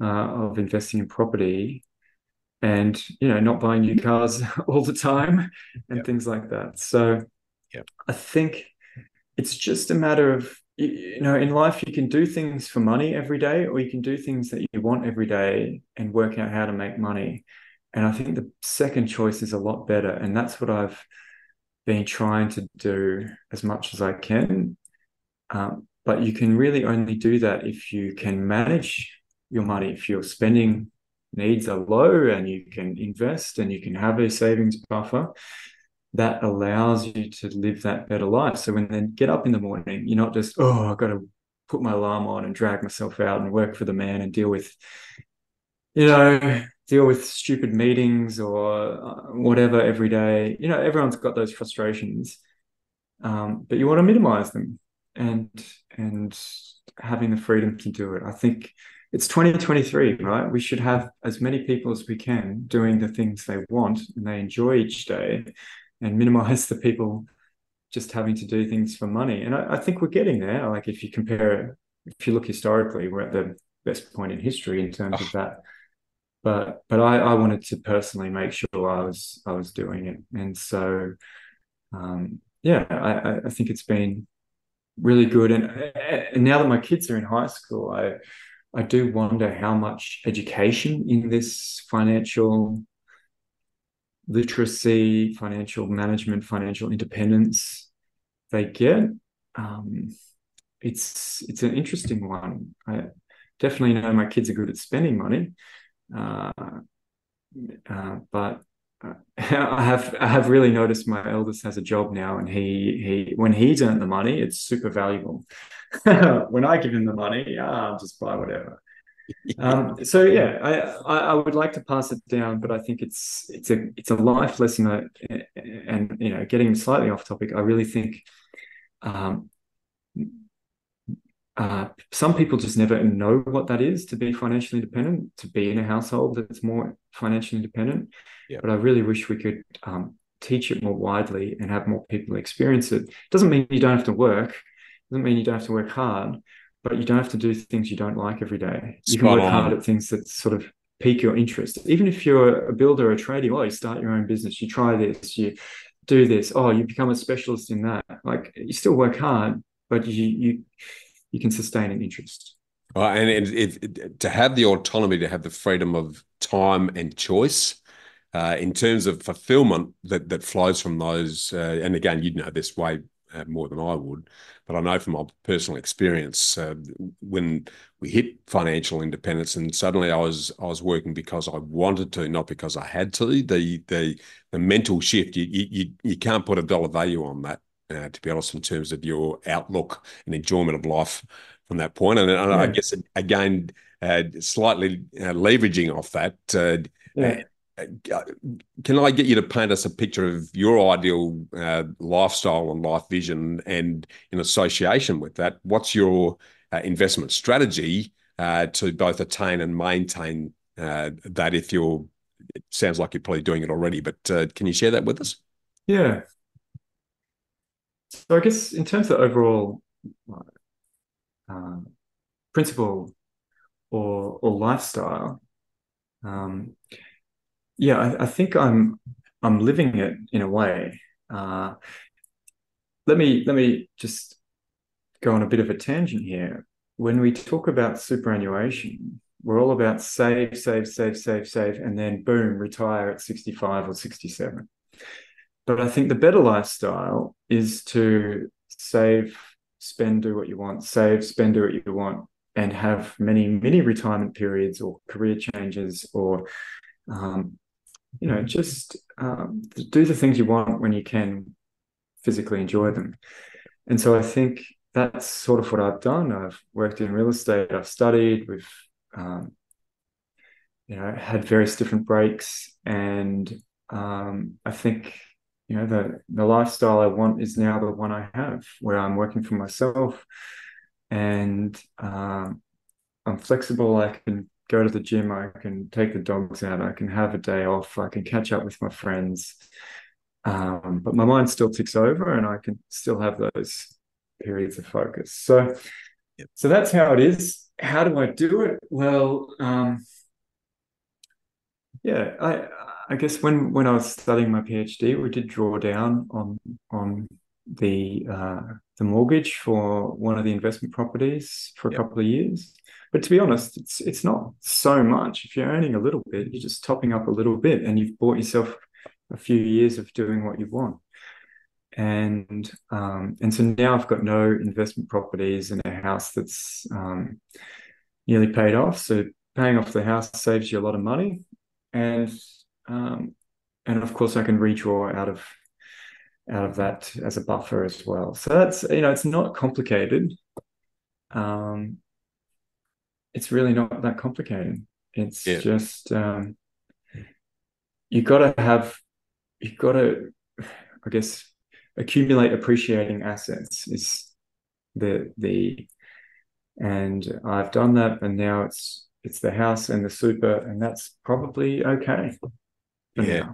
uh, of investing in property, and you know, not buying new cars all the time and yep. things like that. So, yep. I think it's just a matter of you know, in life you can do things for money every day, or you can do things that you want every day and work out how to make money. And I think the second choice is a lot better, and that's what I've been trying to do as much as I can. Um, but you can really only do that if you can manage your money. If your spending needs are low and you can invest and you can have a savings buffer, that allows you to live that better life. So when they get up in the morning, you're not just, oh, I've got to put my alarm on and drag myself out and work for the man and deal with, you know, deal with stupid meetings or uh, whatever every day. You know, everyone's got those frustrations, um, but you want to minimize them and and having the freedom to do it. I think it's 2023, right? We should have as many people as we can doing the things they want and they enjoy each day, and minimize the people just having to do things for money. And I, I think we're getting there. Like if you compare, if you look historically, we're at the best point in history in terms of that but but I, I wanted to personally make sure I was I was doing it, and so um, yeah, I, I think it's been really good. And, and now that my kids are in high school, I I do wonder how much education in this financial literacy, financial management, financial independence they get. Um, it's it's an interesting one. I definitely know my kids are good at spending money, uh, uh, but uh, I have I have really noticed my eldest has a job now, and he he when he's earned the money, it's super valuable. when I give him the money, I'll just buy whatever. um, so yeah, I, I, I would like to pass it down, but I think it's it's a it's a life lesson, that, and you know, getting slightly off topic, I really think um, uh, some people just never know what that is to be financially independent, to be in a household that's more financially independent. Yeah. But I really wish we could um, teach it more widely and have more people experience it. Doesn't mean you don't have to work. Doesn't mean you don't have to work hard, but you don't have to do things you don't like every day. You can work on. hard at things that sort of pique your interest. Even if you're a builder or a trader, oh, you start your own business, you try this, you do this, oh, you become a specialist in that. Like you still work hard, but you you you can sustain an interest. Uh, and it, to have the autonomy, to have the freedom of time and choice, uh, in terms of fulfillment that that flows from those. Uh, and again, you'd know this way uh, more than I would, but I know from my personal experience uh, when we hit financial independence, and suddenly I was I was working because I wanted to, not because I had to. The the the mental shift you you you can't put a dollar value on that uh, to be honest, in terms of your outlook and enjoyment of life from that point. And, and yeah. I guess again, uh, slightly uh, leveraging off that. Uh, yeah. Uh, can I get you to paint us a picture of your ideal uh, lifestyle and life vision, and in association with that, what's your investment strategy to both attain and maintain that? If you're, it sounds like you're probably doing it already, but can you share that with us? Yeah, so I guess in terms of overall uh, principle or or lifestyle, um, yeah, I, I, think I'm I'm living it in a way. Uh, let me let me just go on a bit of a tangent here. When we talk about superannuation, we're all about save, save, save, save, save, and then boom, retire at 65 or 67. But I think the better lifestyle is to save, spend, do what you want, save, spend, do what you want, and have many many retirement periods or career changes or, um, you know, just um, do the things you want when you can physically enjoy them. And so I think that's sort of what I've done. I've worked in real estate, I've studied, we've, um, you know, had various different breaks. And um, I think you know the the lifestyle I want is now the one I have, where I'm working for myself, and um, I'm flexible. I can go to the gym. I can take the dogs out. I can have a day off. I can catch up with my friends. um, but my mind still ticks over, and I can still have those periods of focus. So, yep. so that's how it is. How do I do it? Well, um, yeah, I I guess when when I was studying my PhD, we did draw down on on the uh, the mortgage for one of the investment properties for a yep. couple of years. But to be honest, it's it's not so much. If you're earning a little bit, you're just topping up a little bit, and you've bought yourself a few years of doing what you want. And um, and so now I've got no investment properties in a house that's um, nearly paid off. So paying off the house saves you a lot of money, and um, and of course I can redraw out of out of that as a buffer as well. So that's you know it's not complicated. Um, it's really not that complicated. It's yeah. just um, you got to have you've got to, I guess, accumulate appreciating assets is the the, and I've done that, and now it's it's the house and the super, and that's probably okay. Yeah.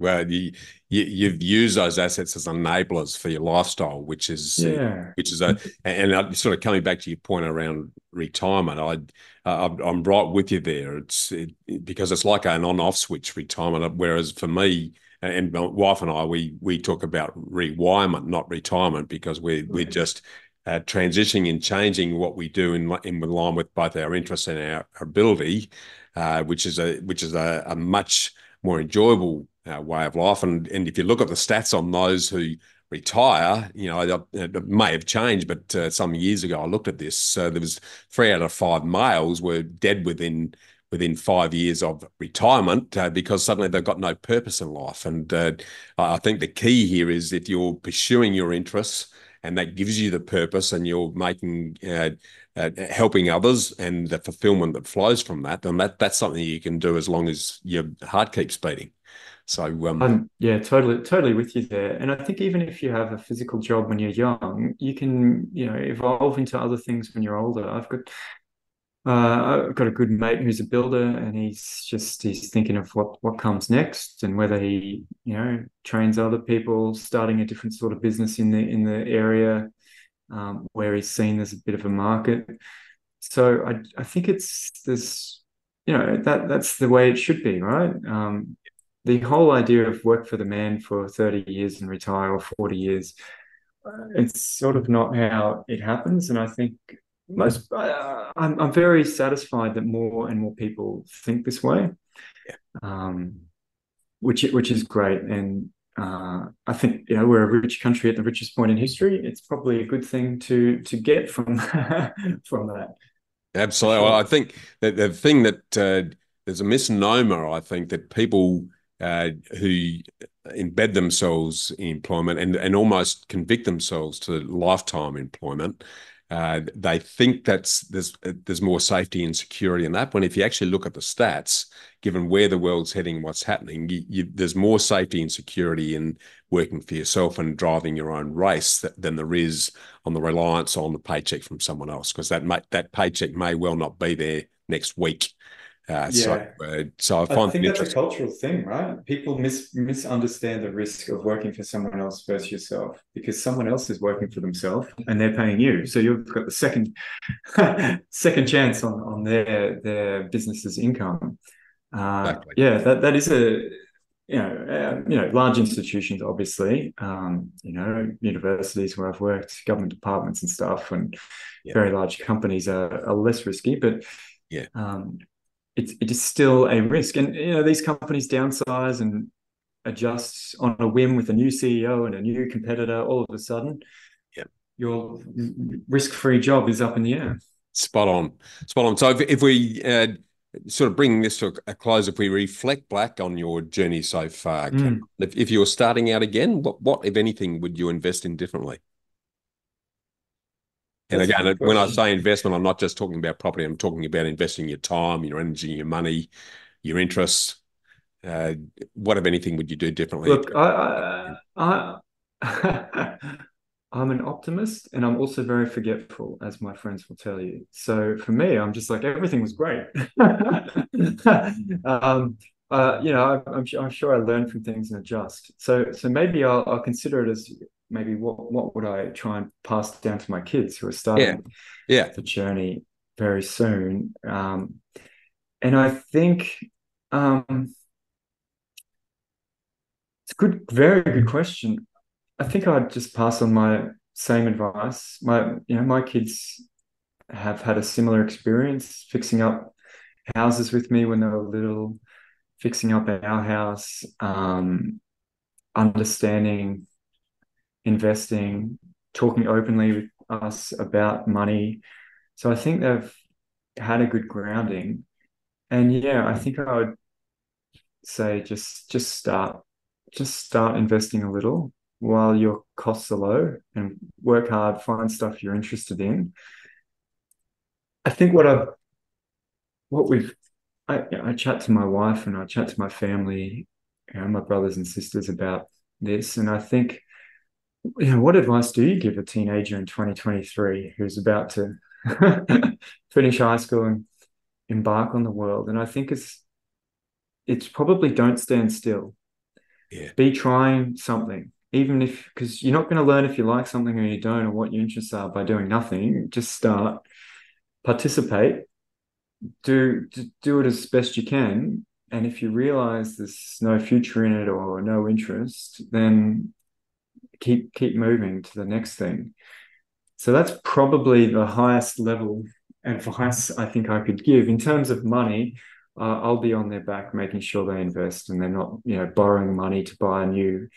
Well, you, you have used those assets as enablers for your lifestyle, which is yeah. which is a and sort of coming back to your point around retirement. I uh, I'm right with you there. It's it, because it's like an on off switch retirement. Whereas for me, and my wife and I, we we talk about rewirement, not retirement, because we're we're just uh, transitioning and changing what we do in in line with both our interests and our ability, uh, which is a which is a, a much more enjoyable uh, way of life. And and if you look at the stats on those who retire, you know, it may have changed, but uh, some years ago I looked at this. So there was three out of five males were dead within within five years of retirement uh, because suddenly they've got no purpose in life. And uh, I think the key here is if you're pursuing your interests and that gives you the purpose and you're making uh, uh, helping others and the fulfillment that flows from that, then that that's something you can do as long as your heart keeps beating. So um, I'm yeah, totally, totally with you there. And I think even if you have a physical job when you're young, you can you know evolve into other things when you're older. I've got uh, I've got a good mate who's a builder, and he's just he's thinking of what what comes next and whether he you know trains other people, starting a different sort of business in the in the area um, where he's seen there's a bit of a market. So I I think it's this you know that that's the way it should be, right? Um, the whole idea of work for the man for 30 years and retire or 40 years uh, it's sort of not how it happens and i think most uh, I'm, I'm very satisfied that more and more people think this way yeah. um, which which is great and uh, I think you know we're a rich country at the richest point in history. It's probably a good thing to to get from from that. Absolutely, well, I think that the thing that uh, there's a misnomer. I think that people uh, who embed themselves in employment and and almost convict themselves to lifetime employment uh, they think that's there's there's more safety and security in that. When if you actually look at the stats, given where the world's heading, what's happening, you, you, there's more safety and security in working for yourself and driving your own race that, than there is on the reliance on the paycheck from someone else, because that may, that paycheck may well not be there next week. Uh, yeah. So, uh, so I find I think that's a cultural thing, right? People mis- misunderstand the risk of working for someone else versus yourself because someone else is working for themselves and they're paying you. So you've got the second second chance on on their their business's income. Uh, exactly. Yeah, that that is a you know, uh, you know, large institutions, obviously, um, you know, universities where I've worked, government departments and stuff, and yeah. very large companies are, are less risky. But yeah, um, it's it is still a risk. And you know, these companies downsize and adjust on a whim with a new CEO and a new competitor. All of a sudden, yeah, your risk-free job is up in the air. Spot on, spot on. So if, if we uh, sort of bring this to a close, if we reflect back on your journey so far, mm. if, if you were starting out again, what what if anything would you invest in differently? And again, when I say investment, I'm not just talking about property. I'm talking about investing your time, your energy, your money, your interests. Uh, what, if anything, would you do differently? Look, I, I, I, I'm an optimist, and I'm also very forgetful, as my friends will tell you. So for me, I'm just like everything was great. um, uh, you know, I'm, I'm sure I learn from things and adjust. So, so maybe I'll, I'll consider it as maybe what what would I try and pass down to my kids who are starting yeah. yeah. the journey very soon. Um, and I think um, it's a good, very good question. I think I'd just pass on my same advice. My, you know, my kids have had a similar experience fixing up houses with me when they were little, fixing up our house, um, understanding investing, talking openly with us about money. So I think they've had a good grounding. And yeah, I think I would say just just start just start investing a little while your costs are low and work hard, find stuff you're interested in. I think what I've what we've I, I chat to my wife and I chat to my family and my brothers and sisters about this, and I think you know, what advice do you give a teenager in 2023 who's about to finish high school and embark on the world? And I think it's it's probably don't stand still. Yeah. Be trying something, even if because you're not going to learn if you like something or you don't, or what your interests are by doing nothing. Just start, participate, do do it as best you can, and if you realize there's no future in it or no interest, then keep keep moving to the next thing. So that's probably the highest level advice I think I could give in terms of money. Uh, I'll be on their back, making sure they invest and they're not, you know, borrowing money to buy a new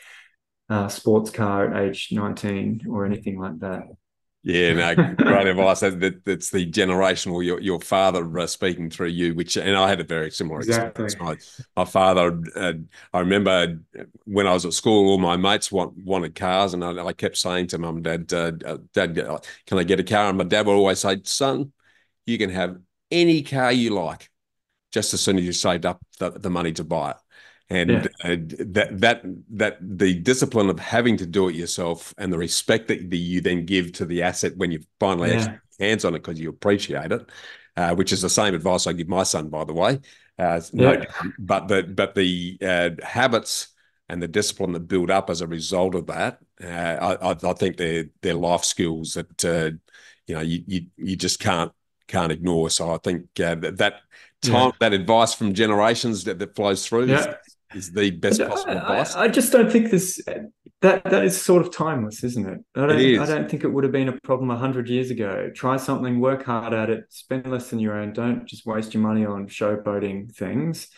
uh, sports car at age 19 or anything like that. Yeah, no, great advice. That, that, that's the generational. Your your father uh, speaking through you, which and I had a very similar exactly. experience. My, my father, uh, I remember when I was at school, all my mates want, wanted cars, and I, I kept saying to mum, dad, uh, uh dad, uh, can I get a car? And my dad would always say, son, you can have any car you like, just as soon as you saved up the, the money to buy it and yeah. uh, that that that the discipline of having to do it yourself and the respect that you then give to the asset when you finally yeah. hands on it because you appreciate it, uh, which is the same advice I give my son, by the way. Uh, yeah. no, but the but the uh, habits and the discipline that build up as a result of that, uh, I, I, think they're they're life skills that uh, you know you, you you just can't can't ignore. So I think that that time that advice from generations that, that flows through yeah. Is, the best possible advice. I, I, just don't think this that that is sort of timeless, isn't it? I don't, it is. I don't think it would have been a problem hundred years ago. Try something, work hard at it, spend less than your own. Don't just waste your money on showboating things.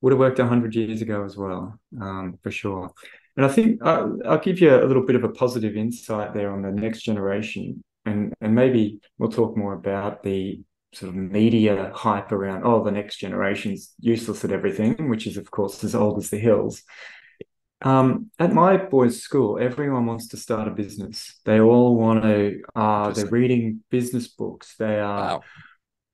Would have worked hundred years ago as well, um, for sure. And I think I'll, I'll give you a little bit of a positive insight there on the next generation, and and maybe we'll talk more about the sort of media hype around oh the next generation's useless at everything which is of course as old as the hills. Um, at my boys school everyone wants to start a business. They all want to uh, they're reading business books. They are wow.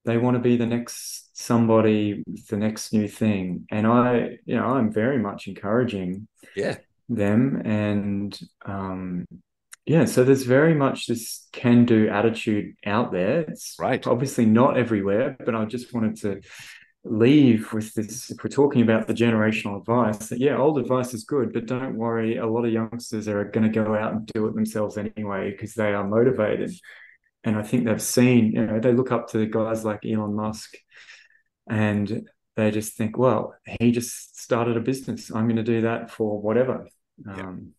they want to be the next somebody the next new thing. And i you know i'm very much encouraging yeah. them and um, yeah, so there's very much this can do attitude out there. It's right. obviously not everywhere, but I just wanted to leave with this if we're talking about the generational advice that yeah old advice is good but don't worry a lot of youngsters are going to go out and do it themselves anyway because they are motivated and i think they've seen you know they look up to guys like elon musk and they just think well he just started a business i'm going to do that for whatever um,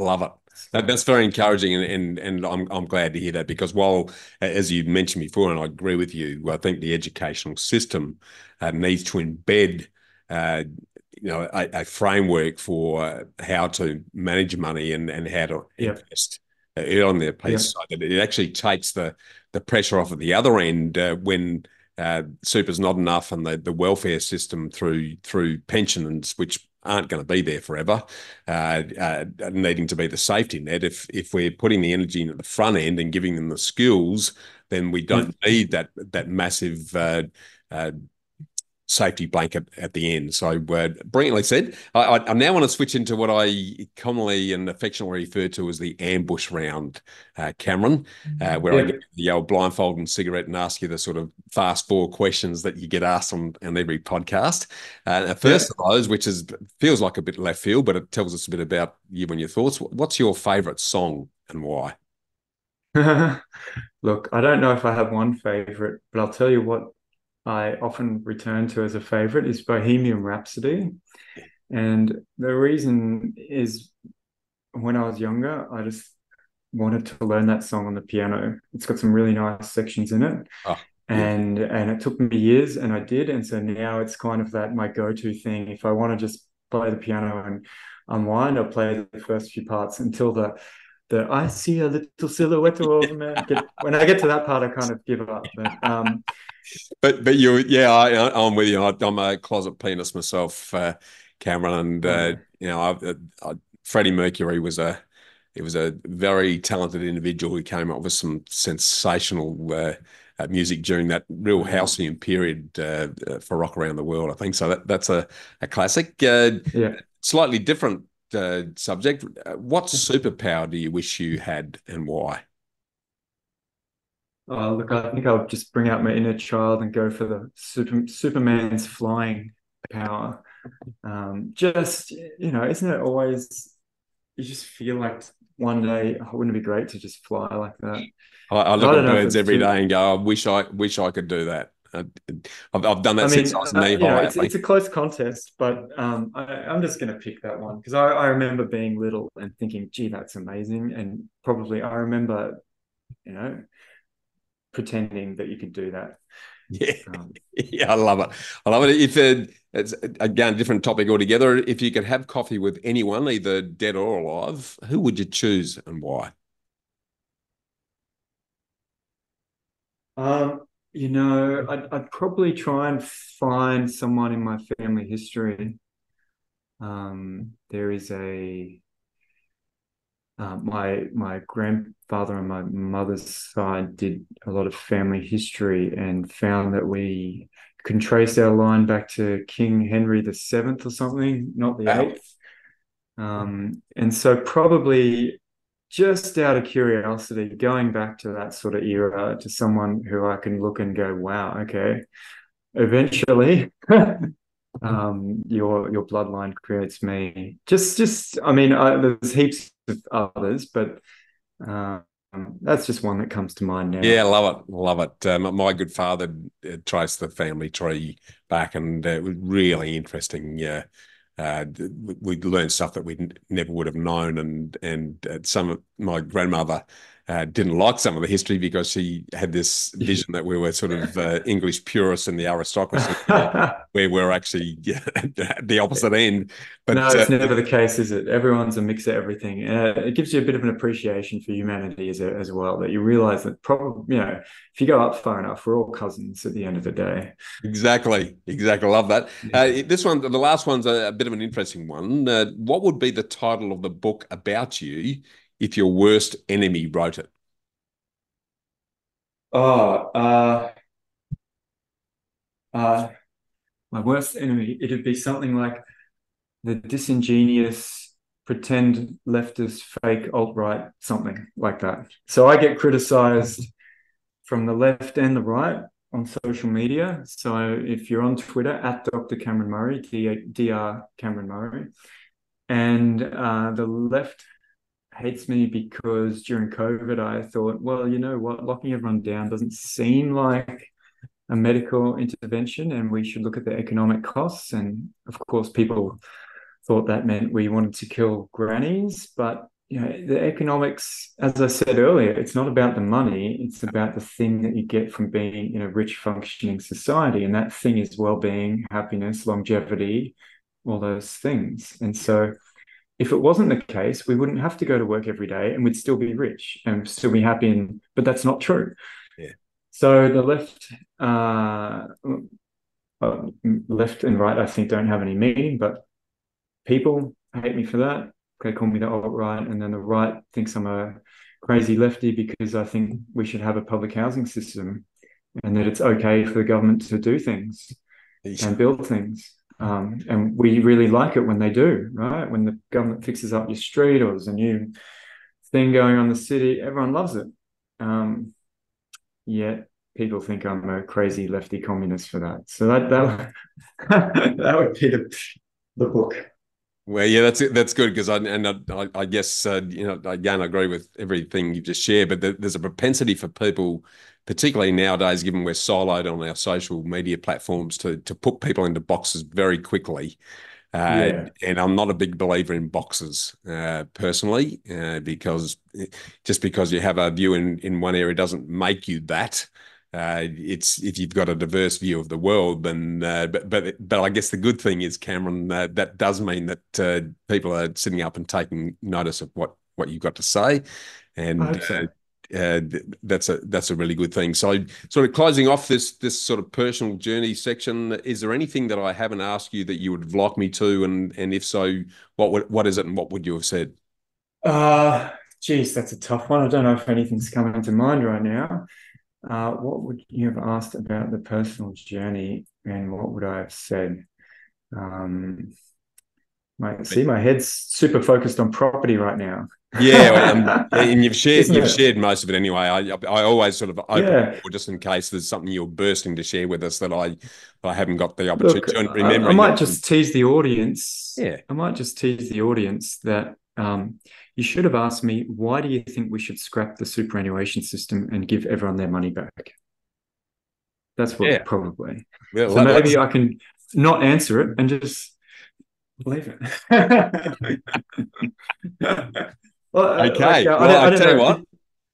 love it that, that's very encouraging, and, and and I'm I'm glad to hear that because while, as you mentioned before, and I agree with you, I think the educational system uh, needs to embed. Uh, you know, a, a, framework for how to manage money and, and how to yeah. invest uh, on their piece, so that it actually takes the the pressure off at the other end uh, when uh, super's not enough and the, the welfare system through through pensions, which aren't going to be there forever, uh, uh, needing to be the safety net. If if we're putting the energy into the front end and giving them the skills, then we don't need that that massive uh, uh safety blanket at the end. So, uh, brilliantly said. I, I, now want to switch into what I commonly and affectionately refer to as the ambush round, uh, Cameron, uh, where yeah. I get the old blindfold and cigarette and ask you the sort of fast four questions that you get asked on, on every podcast. Uh, first yeah. of those, which is feels like a bit left field, but it tells us a bit about you and your thoughts. What's your favourite song and why? Look, I don't know if I have one favorite, but I'll tell you what I often return to as a favorite is Bohemian Rhapsody. And the reason is when I was younger, I just wanted to learn that song on the piano. It's got some really nice sections in it. Oh, and yeah. and it took me years and I did. And so now it's kind of that my go-to thing. If I want to just play the piano and unwind, I'll play the first few parts until the the I see a little silhouette over me. when I get to that part, I kind of give up. But um, but but you yeah I, am with you I'm a closet penis myself uh, Cameron and uh, you know I, I, Freddie Mercury was a he was a very talented individual who came up with some sensational uh, uh music during that real mm-hmm. halcyon period uh, uh, for rock around the world I think so that, that's a, a classic yeah slightly different subject what superpower do you wish you had and why Oh, look, I think I'll just bring out my inner child and go for the super, Superman's flying power. Um, just, you know, isn't it always, you just feel like one day, oh, wouldn't it be great to just fly like that? I, I look I at birds every too... day and go, I wish I wish I could do that. I've, I've done that I mean, since I was knee uh, high. It's, it's, a close contest, but um, I, am just going to pick that one because I, I remember being little and thinking, gee, that's amazing. And probably I remember, you know, pretending that you could do that. Yeah, um, yeah, I love it. I love it. If it, it's again a different topic altogether. If you could have coffee with anyone, either dead or alive, who would you choose and why? Um, you know, I'd, I'd probably try and find someone in my family history. Um, there is a uh, my my grandfather on my mother's side did a lot of family history and found that we can trace our line back to King Henry the Seventh or something, not the eighth. Um, and so probably just out of curiosity, going back to that sort of era to someone who I can look and go, wow, okay. Eventually, um, your your bloodline creates me. Just just I mean, I, there's heaps of others, but um, that's just one that comes to mind now. Yeah, love it, love it. Um, my good father uh, traced the family tree back, and uh, it was really interesting. Yeah. Uh, we learned stuff that we never would have known, and and uh, some of my grandmother uh, didn't like some of the history because she had this vision that we were sort of uh, English purists and the aristocracy, where we're actually the opposite end. But no, it's uh, never the case, is it? Everyone's a mix of everything. Uh, it gives you a bit of an appreciation for humanity as, a, as well. That you realise that probably, you know, if you go up far enough, we're all cousins at the end of the day. Exactly, exactly. Love that. Yeah. Uh, this one, the last one's a, a bit of an interesting one. Uh, what would be the title of the book about you? If your worst enemy wrote it? Oh, uh, uh, my worst enemy, it'd be something like the disingenuous pretend leftist fake alt-right something like that. So i get criticized from the left and the right on social media. So if you're on twitter at dr cameron murray dr cameron murray. And uh, the left hates me because during COVID, I thought, well, you know what, locking everyone down doesn't seem like a medical intervention, and we should look at the economic costs. And of course, people thought that meant we wanted to kill grannies, but you know, the economics, as I said earlier, it's not about the money; it's about the thing that you get from being in a rich, functioning society, and that thing is well-being, happiness, longevity, all those things. And so if it wasn't the case, we wouldn't have to go to work every day and we'd still be rich and still be happy. And, but that's not true. Yeah. So the left, uh, uh, left and right, I think don't have any meaning, but people hate me for that. They call me the alt right, and then the right thinks I'm a crazy lefty because I think we should have a public housing system and that it's okay for the government to do things. and build things. Um, and we really like it when they do, right? When the government fixes up your street or there's a new thing going on in the city, everyone loves it. Um, yet people think I'm a crazy lefty communist for that. So that that, that would be the, the book. Well, yeah, that's that's good because I and I, I guess uh, you know again I agree with everything you just shared, but there's a propensity for people, particularly nowadays, given we're siloed on our social media platforms, to to put people into boxes very quickly. Uh, yeah. And I'm not a big believer in boxes uh, personally, uh, because just because you have a view in in one area doesn't make you that. Uh, it's if you've got a diverse view of the world, then uh, but but but I guess the good thing is, Cameron, uh, that does mean that uh, people are sitting up and taking notice of what what you've got to say, and uh, that's a that's a really good thing. So, sort of closing off this this sort of personal journey section, is there anything that I haven't asked you that you would like me to, and and if so, what would what is it, and what would you have said? Uh geez, that's a tough one. I don't know if anything's coming to mind right now. Uh, what would you have asked about the personal journey, and what would I have said? Um, my, see, my head's super focused on property right now. yeah, um, and you've shared you've it? shared most of it anyway. I I always sort of open yeah. just in case there's something you're bursting to share with us that I I haven't got the opportunity. Look, I, I, might just tease the audience. Yeah, I might just tease the audience that um, you should have asked me, why do you think we should scrap the superannuation system and give everyone their money back? That's what yeah. probably. Yeah, so maybe I can not answer it and just leave it. well, okay. well, I, I, I tell you what.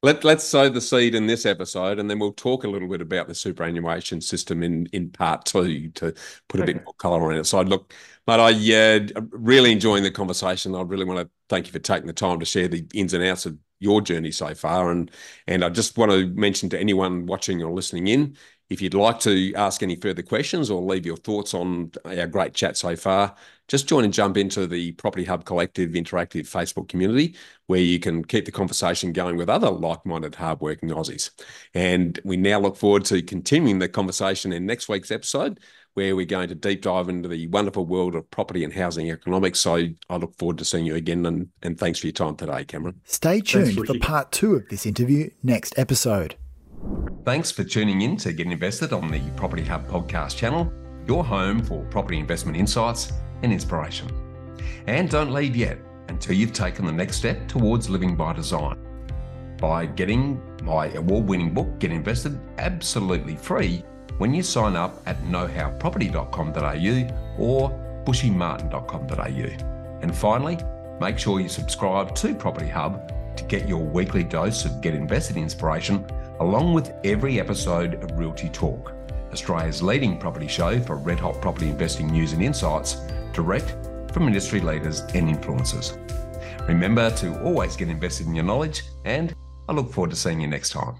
Let, let's sow the seed in this episode and then we'll talk a little bit about the superannuation system in, in part two to put a okay. bit more colour on it. So, I'd look, but I uh, really enjoying the conversation. I really want to thank you for taking the time to share the ins and outs of your journey so far. And, and I just want to mention to anyone watching or listening in if you'd like to ask any further questions or leave your thoughts on our great chat so far, just join and jump into the Property Hub Collective interactive Facebook community where you can keep the conversation going with other like minded, hardworking Aussies. And we now look forward to continuing the conversation in next week's episode where we're going to deep dive into the wonderful world of property and housing economics. So I look forward to seeing you again and, and thanks for your time today, Cameron. Stay tuned for part two of this interview next episode. Thanks for tuning in to Get Invested on the Property Hub podcast channel, your home for property investment insights and inspiration. And don't leave yet until you've taken the next step towards living by design by getting my award winning book, Get Invested, absolutely free when you sign up at knowhowproperty.com.au or bushymartin.com.au. And finally, make sure you subscribe to Property Hub to get your weekly dose of Get Invested inspiration along with every episode of Realty Talk, Australia's leading property show for red hot property investing news and insights, direct from industry leaders and influencers. Remember to always get invested in your knowledge, and I look forward to seeing you next time.